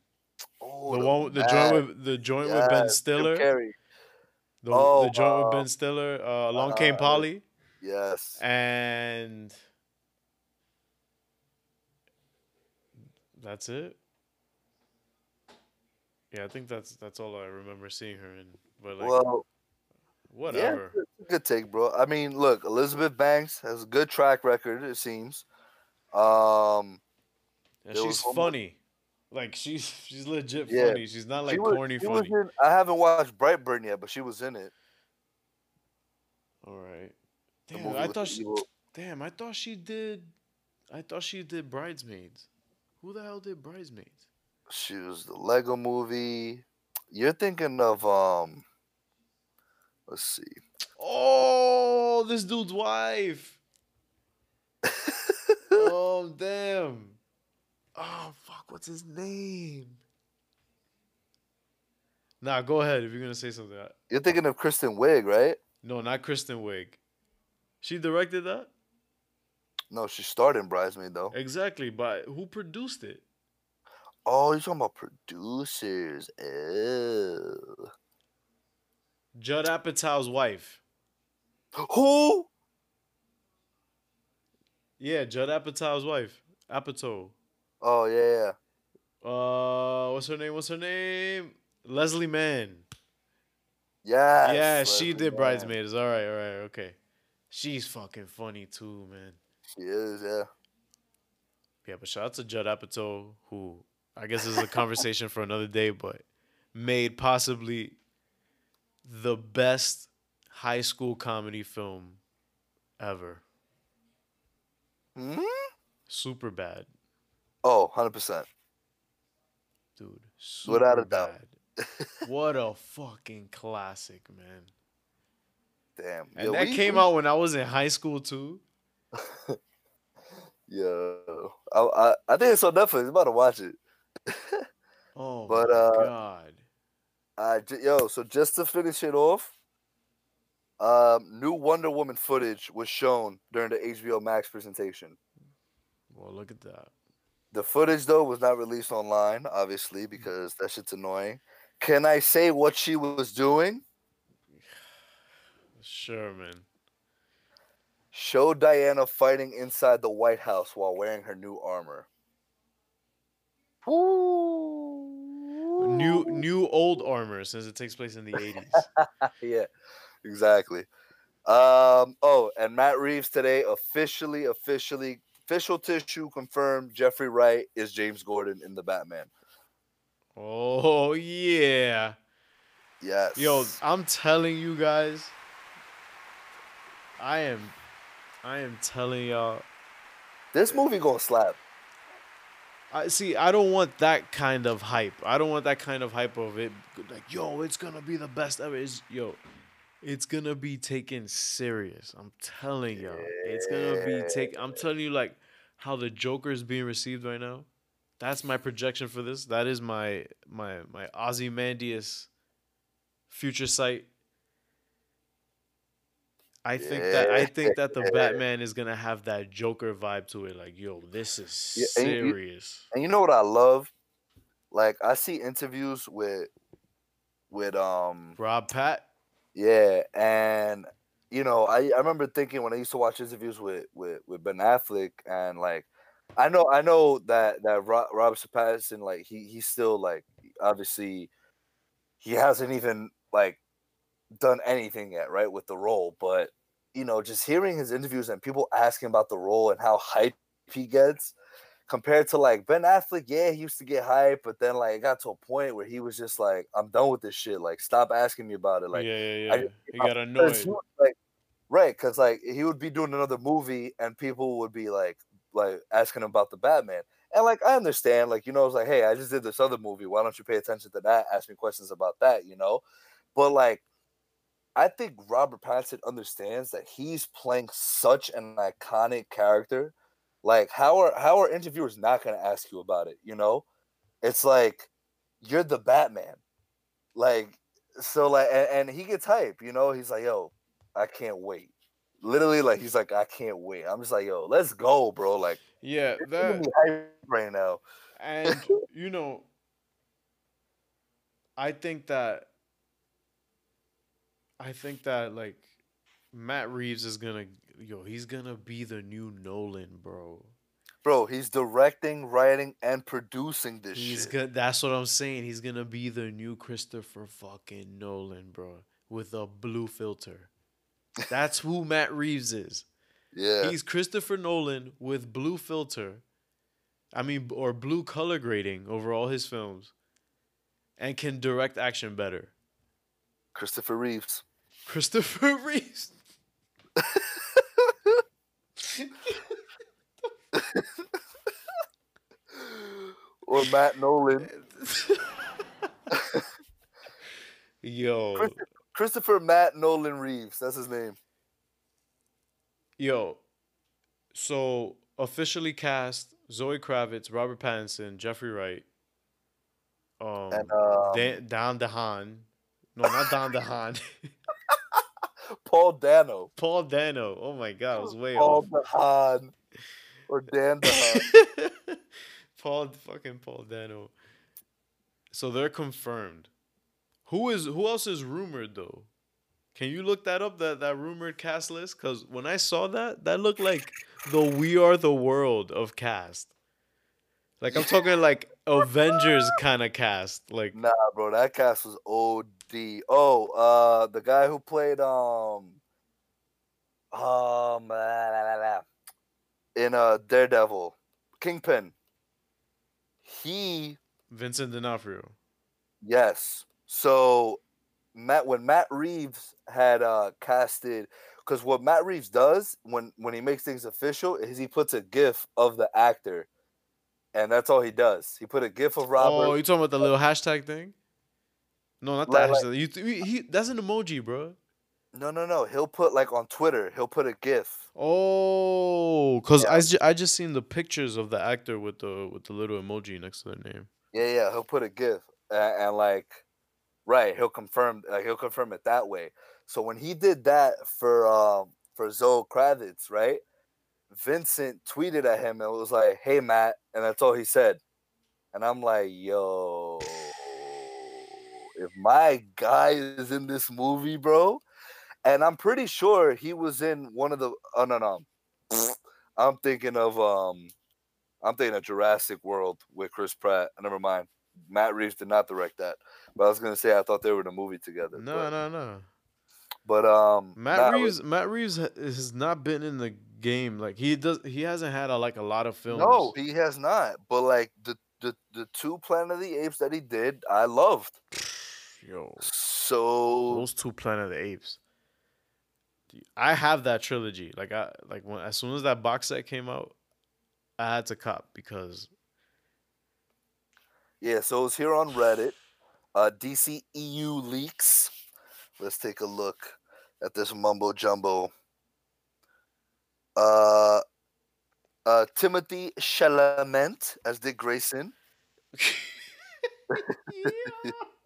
Oh, the one with- the joint with the joint with Ben Stiller. The, Oh, the joint with Ben Stiller. Uh, Along Came Polly. Yes. And that's it. Yeah, I think that's that's all I remember seeing her in. But like, well, whatever. Yeah, good- take, bro. I mean, look, Elizabeth Banks has a good track record. It seems. Um, and she's funny. Like she's she's legit Yeah. funny. She's not like she was, corny funny. in, I haven't watched Brightburn yet, but she was in it. All right. Damn, I thought she. evil- Damn, I thought she did. I thought she did bridesmaids. Who the hell did bridesmaids? She was the Lego Movie. You're thinking of um. Let's see. Oh, this dude's wife. oh damn. Oh fuck, what's his name? Nah, go ahead if you're gonna say something. You're thinking of Kristen Wiig, right? No, not Kristen Wiig. She directed that? No, she starred in Bridesmaid though. Exactly, but who produced it? Oh, you're talking about producers. Ew. Judd Apatow's wife. Who? Yeah, Judd Apatow's wife. Apatow. Oh yeah, yeah. Uh, what's her name? What's her name? Leslie Mann. Yes, yeah, she did Mann. bridesmaids. All right, all right, okay. She's fucking funny too, man. She is, yeah. Yeah, but shout out to Judd Apatow, who I guess is a conversation for another day, but made possibly the best high school comedy film ever. Hmm? Super bad, Oh, 100%. dude. Without a doubt. what a fucking classic, man. Damn. And Yo, that we- came we- out when I was in high school too. Yo. I, I, I think it's on Netflix. I'm about to watch it. Oh But, my uh, god. Uh, j- yo, so just to finish it off, um, new Wonder Woman footage was shown during the HBO Max presentation. Well, look at that. The footage, though, was not released online, obviously, because that shit's annoying. Can I say what she was doing? Sure, man. Show Diana fighting inside the White House while wearing her new armor. New new old armor since it takes place in the 80s. yeah, exactly. Um, oh, and Matt Reeves today officially, officially, official tissue confirmed Jeffrey Wright is James Gordon in the Batman. Oh yeah. Yes. Yo, I'm telling you guys. I am I am telling y'all. this movie gonna slap. I see I don't want that kind of hype. I don't want that kind of hype of it like yo, it's going to be the best ever. It's, yo, it's going to be taken serious. I'm telling y'all. It's going to be take I'm telling you like how the Joker is being received right now. That's my projection for this. That is my my my Ozymandias future sight. I think that I think that the Batman is gonna have that Joker vibe to it. Like, yo, this is Yeah, and you- serious. And you know what I love? Like I see interviews with with um Rob Pat. Yeah, and you know, I, I remember thinking when I used to watch interviews with, with, with Ben Affleck, and like, I know I know that that Ro- Robert Pattinson, like he he's still like obviously he hasn't even like done anything yet, right, with the role. But you know, just hearing his interviews and people asking about the role and how hype he gets compared to like Ben Affleck, yeah, he used to get hype, but then like it got to a point where he was just like, I'm done with this shit. Like, stop asking me about it. Like, yeah, yeah, yeah. just- He got annoyed. like, right, because like he would be doing another movie and people would be like, like asking him about the Batman. And like I understand, like you know, it's like, hey, I just did this other movie. Why don't you pay attention to that? Ask me questions about that, you know. But like, I think Robert Pattinson understands that he's playing such an iconic character. Like, how are how are interviewers not going to ask you about it? You know, it's like you're the Batman. Like, so like, and, and he gets hype. You know, he's like, "Yo, I can't wait." Literally, like he's like, "I can't wait." I'm just like, "Yo, let's go, bro!" Like, Yeah, that giving me hype right now. and you know, I think that I think that like Matt Reeves is gonna yo, he's gonna be the new Nolan, bro. Bro, he's directing, writing, and producing this He's shit. good. That's what I'm saying. He's gonna be the new Christopher fucking Nolan, bro, with a blue filter. That's who Matt Reeves is. Yeah, He's Christopher Nolan with blue filter. I mean, or blue color grading over all his films, and can direct action better. Christopher Reeves. Christopher Reeves. Or Matt Nolan. Yo, Christopher, Christopher Matt Nolan Reeves. That's his name. yo. So officially cast Zoe Kravitz, Robert Pattinson, Jeffrey Wright, um, And um, Dan, Don DeHaan. No, not Don DeHaan. Paul Dano. Paul Dano. Oh my God, I was way Paul off. DeHaan. Or Dan DeHaan. Paul fucking Paul Dano. So they're confirmed. Who is who else is rumored though? Can you look that up that that rumored cast list? Cause when I saw that, that looked like the We Are the World of cast. Like I'm talking like Avengers kind of cast. Like Nah, bro, that cast was OD. Oh, uh, the guy who played um, um, in uh Daredevil, Kingpin. He Vincent D'Onofrio. yes. So Matt, when Matt Reeves had uh casted, because what Matt Reeves does when when he makes things official is he puts a GIF of the actor, and that's all he does. He put a GIF of Robert. Oh, you talking about the little hashtag thing? No, not Like- that hashtag. You, he, he, that's an emoji, bro. No, no, no. He'll put like on Twitter. He'll put a GIF. Oh, cause I, ju- I just seen the pictures of the actor with the with the little emoji next to their name. Yeah, yeah, he'll put a GIF and, and like, right, he'll confirm, like he'll confirm it that way. So when he did that for um for Zoe Kravitz, right? Vincent tweeted at him and was like, "Hey Matt," and that's all he said. And I'm like, "Yo, if my guy is in this movie, bro," and I'm pretty sure he was in one of the. Oh no, no, I'm thinking of um. I'm thinking of Jurassic World with Chris Pratt. Never mind. Matt Reeves did not direct that. But I was gonna say I thought they were in a movie together. No, but, no, no. But um, Matt Reeves, Matt Reeves has not been in the game. Like he does, he hasn't had a, like a lot of films. No, he has not. But like the the the two Planet of the Apes that he did, I loved. Yo, So those two Planet of the Apes. I have that trilogy. Like I like when as soon as that box set came out, I had to cop because yeah, so it's here on Reddit. Uh, DC EU leaks. Let's take a look at this mumbo jumbo. Uh, uh, Timothée Chalamet as Dick Grayson.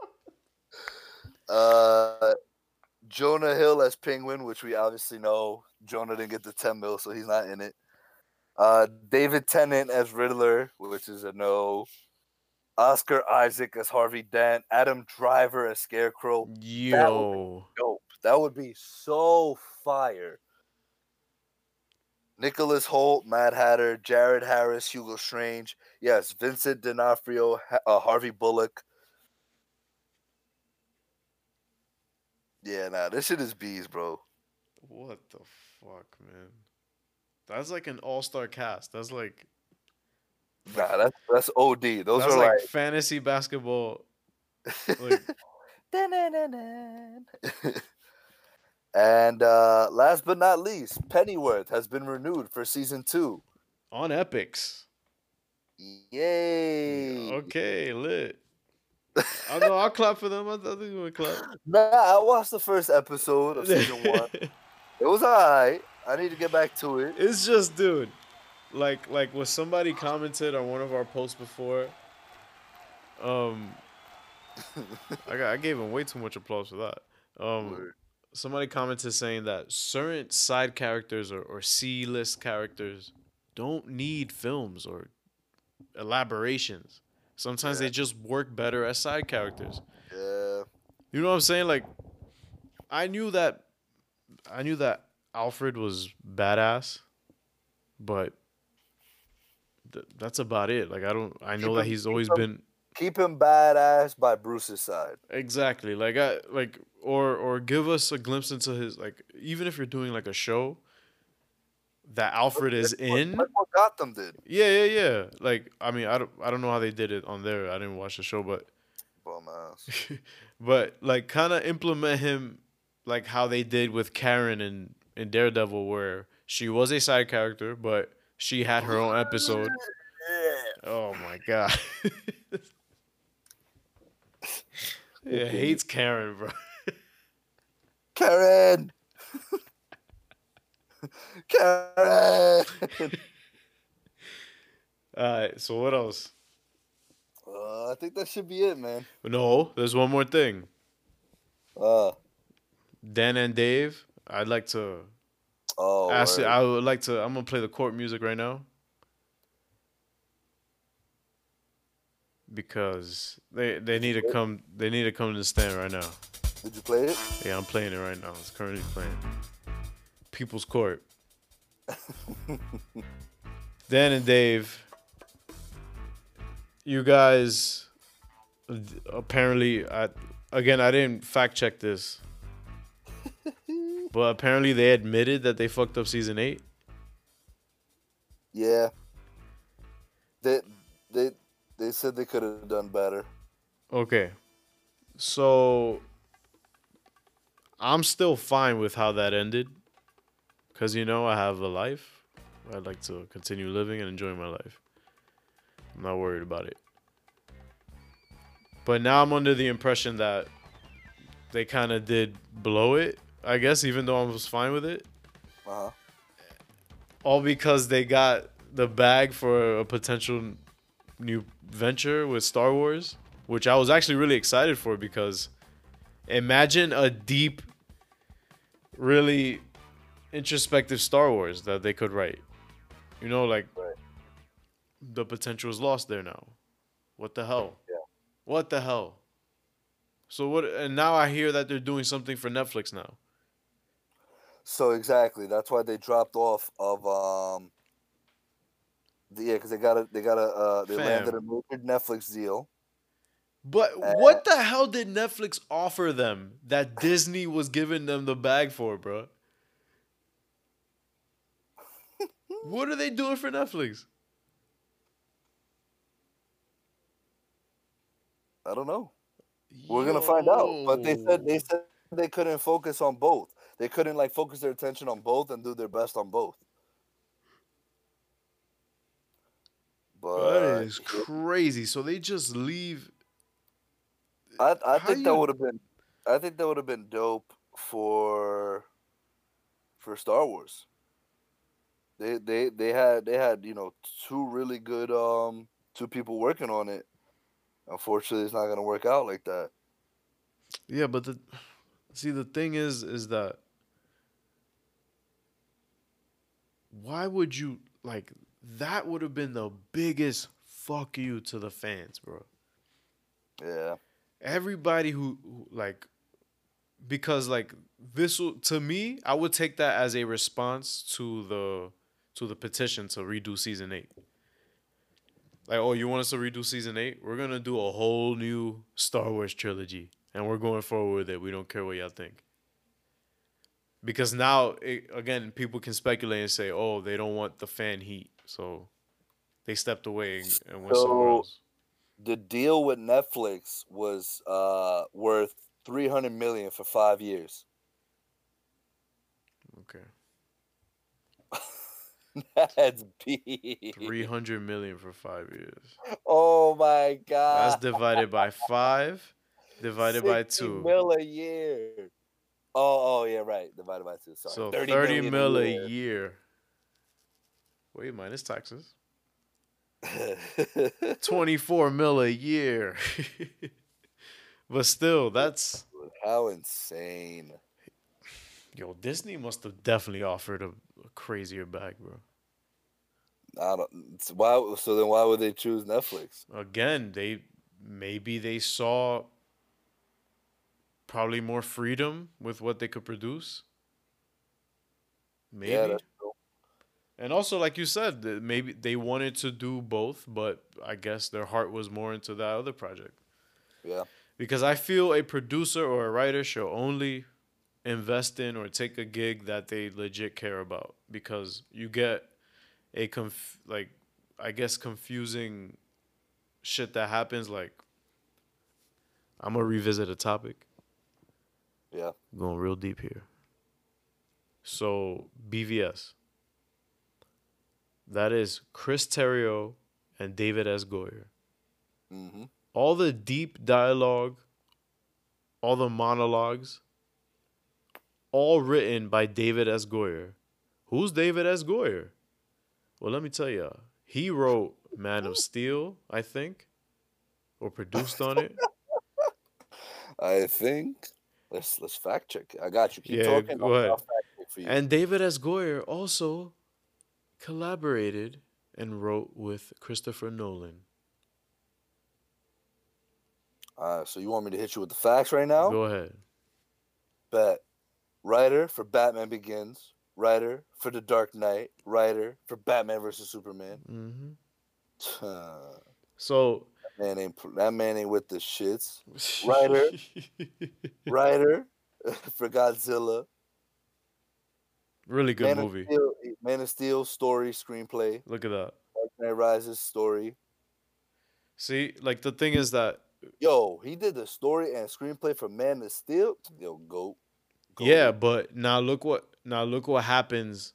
Uh, Jonah Hill as Penguin, which we obviously know Jonah didn't get the 10 mil, so he's not in it. Uh, David Tennant as Riddler, which is a no. Oscar Isaac as Harvey Dent. Adam Driver as Scarecrow. yo, Dope. That would be so fire. Nicholas Hoult, Mad Hatter, Jared Harris, Hugo Strange. Yes, Vincent D'Onofrio, uh, Harvey Bullock. Yeah, nah, this shit is bees, bro. what the fuck, man? That's like an all star cast. That's like Nah, that's that's OD. Those that's are like, like, fantasy basketball. Like and uh last but not least, Pennyworth has been renewed for season two. on Epix. Yay! Okay, lit. I know. I'll clap for them. I thought they would clap. Nah, I watched the first episode of season one. It was alright. I need to get back to it. it's just, dude. Like, like what somebody commented on one of our posts before. Um, I got, I gave him way too much applause for that. Um, Word. somebody commented saying that certain side characters or, or C list characters don't need films or elaborations. Sometimes they just work better as side characters. Yeah. You know what I'm saying? Like, I knew that, I knew that Alfred was badass, but th- that's about it. Like, I don't, I know Keep that him- he's keep always him- been Keep him badass by Bruce's side. exactly like I like, or or give us a glimpse into his like, even if you're doing like a show that Alfred is what- in. What Gotham did. Yeah, yeah, yeah. Like, I mean, I don't, I don't know how they did it on there. I didn't watch the show, but Bum ass. but like kind of implement him like how they did with Karen in in Daredevil where she was a side character but she had her own episode. Oh my god. yeah, hates Karen, bro. Karen. Karen. All right, so what else? Uh, I think that should be it, man. No, there's one more thing. Uh, Dan and Dave, I'd like to oh, ask word. I would like to I'm going to play the court music right now. Because they they need to come they need to come to the stand right now. did you play it? Yeah, I'm playing it right now. It's currently playing. People's Court. Dan and Dave, you guys apparently, I, again, I didn't fact check this, but apparently they admitted that they fucked up season eight. Yeah. They they they said they could have done better. Okay. So I'm still fine with how that ended. Cause you know I have a life. I'd like to continue living and enjoying my life. I'm not worried about it. But now I'm under the impression that they kind of did blow it, I guess, even though I was fine with it. Uh huh. All because they got the bag for a potential new venture with Star Wars, which I was actually really excited for because imagine a deep, really introspective Star Wars that they could write. You know, like Right. the potential is lost there now. What the hell? Yeah. What the hell? So what? And now I hear that they're doing something for Netflix now. So exactly, that's why they dropped off of um. The, yeah, because they got a they got a uh, they landed a Fam. major Netflix deal. But Uh, what the hell did Netflix offer them that Disney was giving them the bag for, bro? What are they doing for Netflix? I don't know. We're gonna find out. But they said they said they couldn't focus on both. They couldn't like focus their attention on both and do their best on both. But that is crazy. So they just leave. I I How think that would have been I think that would have been dope for for Star Wars. They they they had they had, you know, two really good um two people working on it. Unfortunately, it's not going to work out like that. Yeah, but the see the thing is is that why would you like that would have been the biggest fuck you to the fans, bro. Yeah. everybody who, who like because like this to me i would take that as a response to the to the petition to redo season 8 like oh you want us to redo season 8 we're gonna do a whole new star wars trilogy and we're going forward with it. We don't care what y'all think. Because now it, again people can speculate and say oh they don't want the fan heat so they stepped away and, and went somewhere So- else. The deal with Netflix was uh worth 300 million for 5 years. okay That's big. 300 million for five years. Oh my god. That's divided by five, divided by two. mil a year. Oh, oh yeah, right. Divided by two. Sorry. So 30 30 million mil a year. year. Wait, minus taxes. 24 mil a year. But still, that's How insane. yo. Disney must have definitely offered a crazier bag, bro. I don't. Why? So then, why would they choose Netflix? Again, they maybe they saw probably more freedom with what they could produce. Maybe. Yeah. And also, like you said, maybe they wanted to do both, but I guess their heart was more into that other project. Yeah. Because I feel a producer or a writer should only invest in or take a gig that they legit care about. Because you get a conf- like, I guess confusing shit that happens. Like, I'm gonna revisit a topic. Yeah. Going real deep here. So BVS. That is Chris Terrio and David S. Goyer. hmm All the deep dialogue, all the monologues, all written by David S. Goyer. Who's David S. Goyer? Well, let me tell you, he wrote Man of Steel, I think, or produced on it. I think. Let's let's fact check. I got you. Keep Yeah, talking. go ahead. I'll fact check for you. And David S. Goyer also collaborated and wrote with Christopher Nolan. Uh, so you want me to hit you with the facts right now? Go ahead. Bet. Writer for Batman Begins. Writer for The Dark Knight. Writer for Batman versus Superman. hmm that So, man ain't that man ain't with the shits. Writer. Writer for Godzilla. really good Man movie. Of Steel, Man of Steel story screenplay. Look at that. Dark Knight Rises story. See, like the thing is that Yo, he did the story and screenplay for Man of Steel. Yo, go. yeah, but now look what now look what happens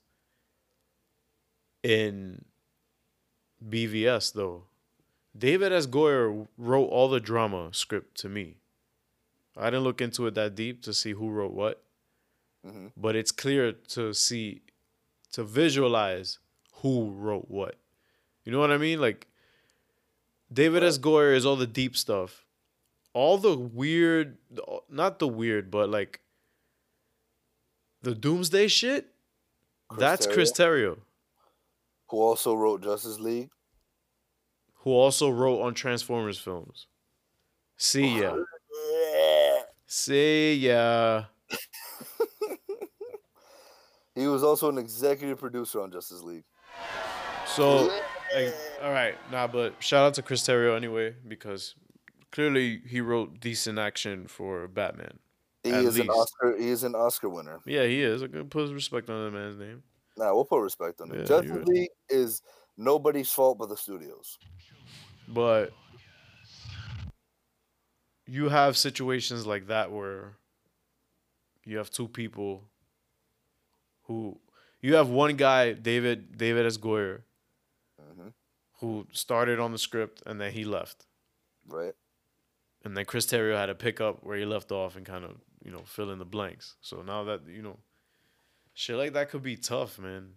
in BVS though. David S. Goyer wrote all the drama script to me. I didn't look into it that deep to see who wrote what, Mhm. but it's clear to see, to visualize who wrote what. You know what I mean? Like, David S. Goyer is all the deep stuff. All the weird, not the weird, but like the Doomsday shit. Chris that's Chris Terrio, Who also wrote Justice League. who also wrote on Transformers films. See ya. See ya. He was also an executive producer on Justice League. So, like, all right, nah, but shout out to Chris Terrio anyway because clearly he wrote decent action for Batman. He At is an. Oscar. He is an Oscar winner. Yeah, he is. Put respect on that man's name. Nah, we'll put respect on it. Yeah, Justice you're right. League is nobody's fault but the studios. But you have situations like that where you have two people who you have one guy, David David S. Goyer, hmm who started on the script and then he left. Right. And then Chris Terrio had to pick up where he left off and kind of, you know, fill in the blanks. So now that, you know, shit like that could be tough, man.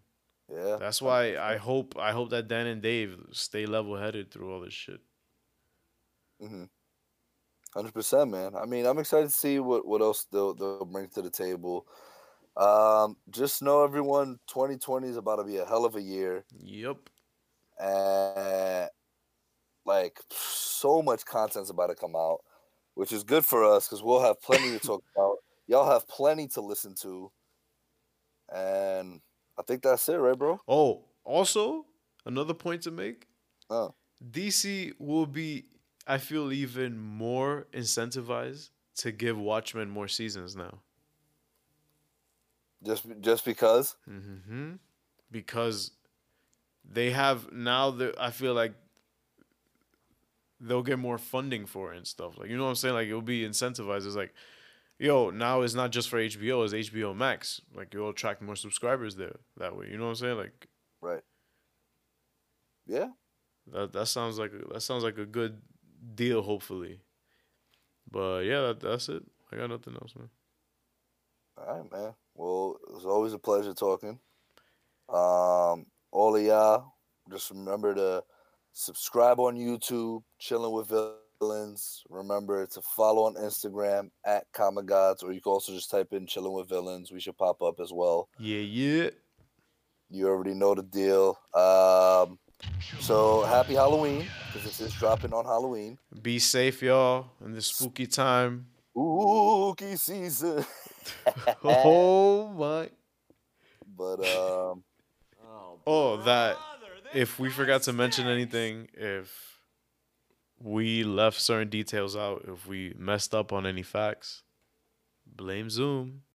Yeah. That's why I hope I hope that Dan and Dave stay level headed through all this shit. Mm-hmm. Hundred percent, man. I mean, I'm excited to see what what else they'll they'll bring to the table. Um, just know everyone, 2020 is about to be a hell of a year, Yep. and like so much content's about to come out, which is good for us because we'll have plenty to talk about. Y'all have plenty to listen to, and I think that's it, right, bro? Oh, also another point to make. Oh. DC will be, I feel, even more incentivized to give Watchmen more seasons now. Just just because. Mm-hmm. Because they have now. The I feel like they'll get more funding for it and stuff. Like you know what I'm saying? Like it'll be incentivized. It's like, yo, now it's not just for HBO. It's HBO Max. Like you'll attract more subscribers there that way. You know what I'm saying? Like Right. Yeah. That that sounds like a, that sounds like a good deal. Hopefully, but yeah, that, that's it. I got nothing else, man. All right, man. Well, it's always a pleasure talking. Um, all of y'all, just remember to subscribe on YouTube, chilling with Villains. Remember to follow on Instagram at Kamagods, or you can also just type in Chilling with Villains. We should pop up as well. Yeah, yeah. You already know the deal. Um, so happy Halloween because this is dropping on Halloween. Be safe, y'all, in this spooky time. Spooky season. oh my. But um, Oh, that if we forgot to mention anything, if we left certain details out, if we messed up on any facts, blame Zoom.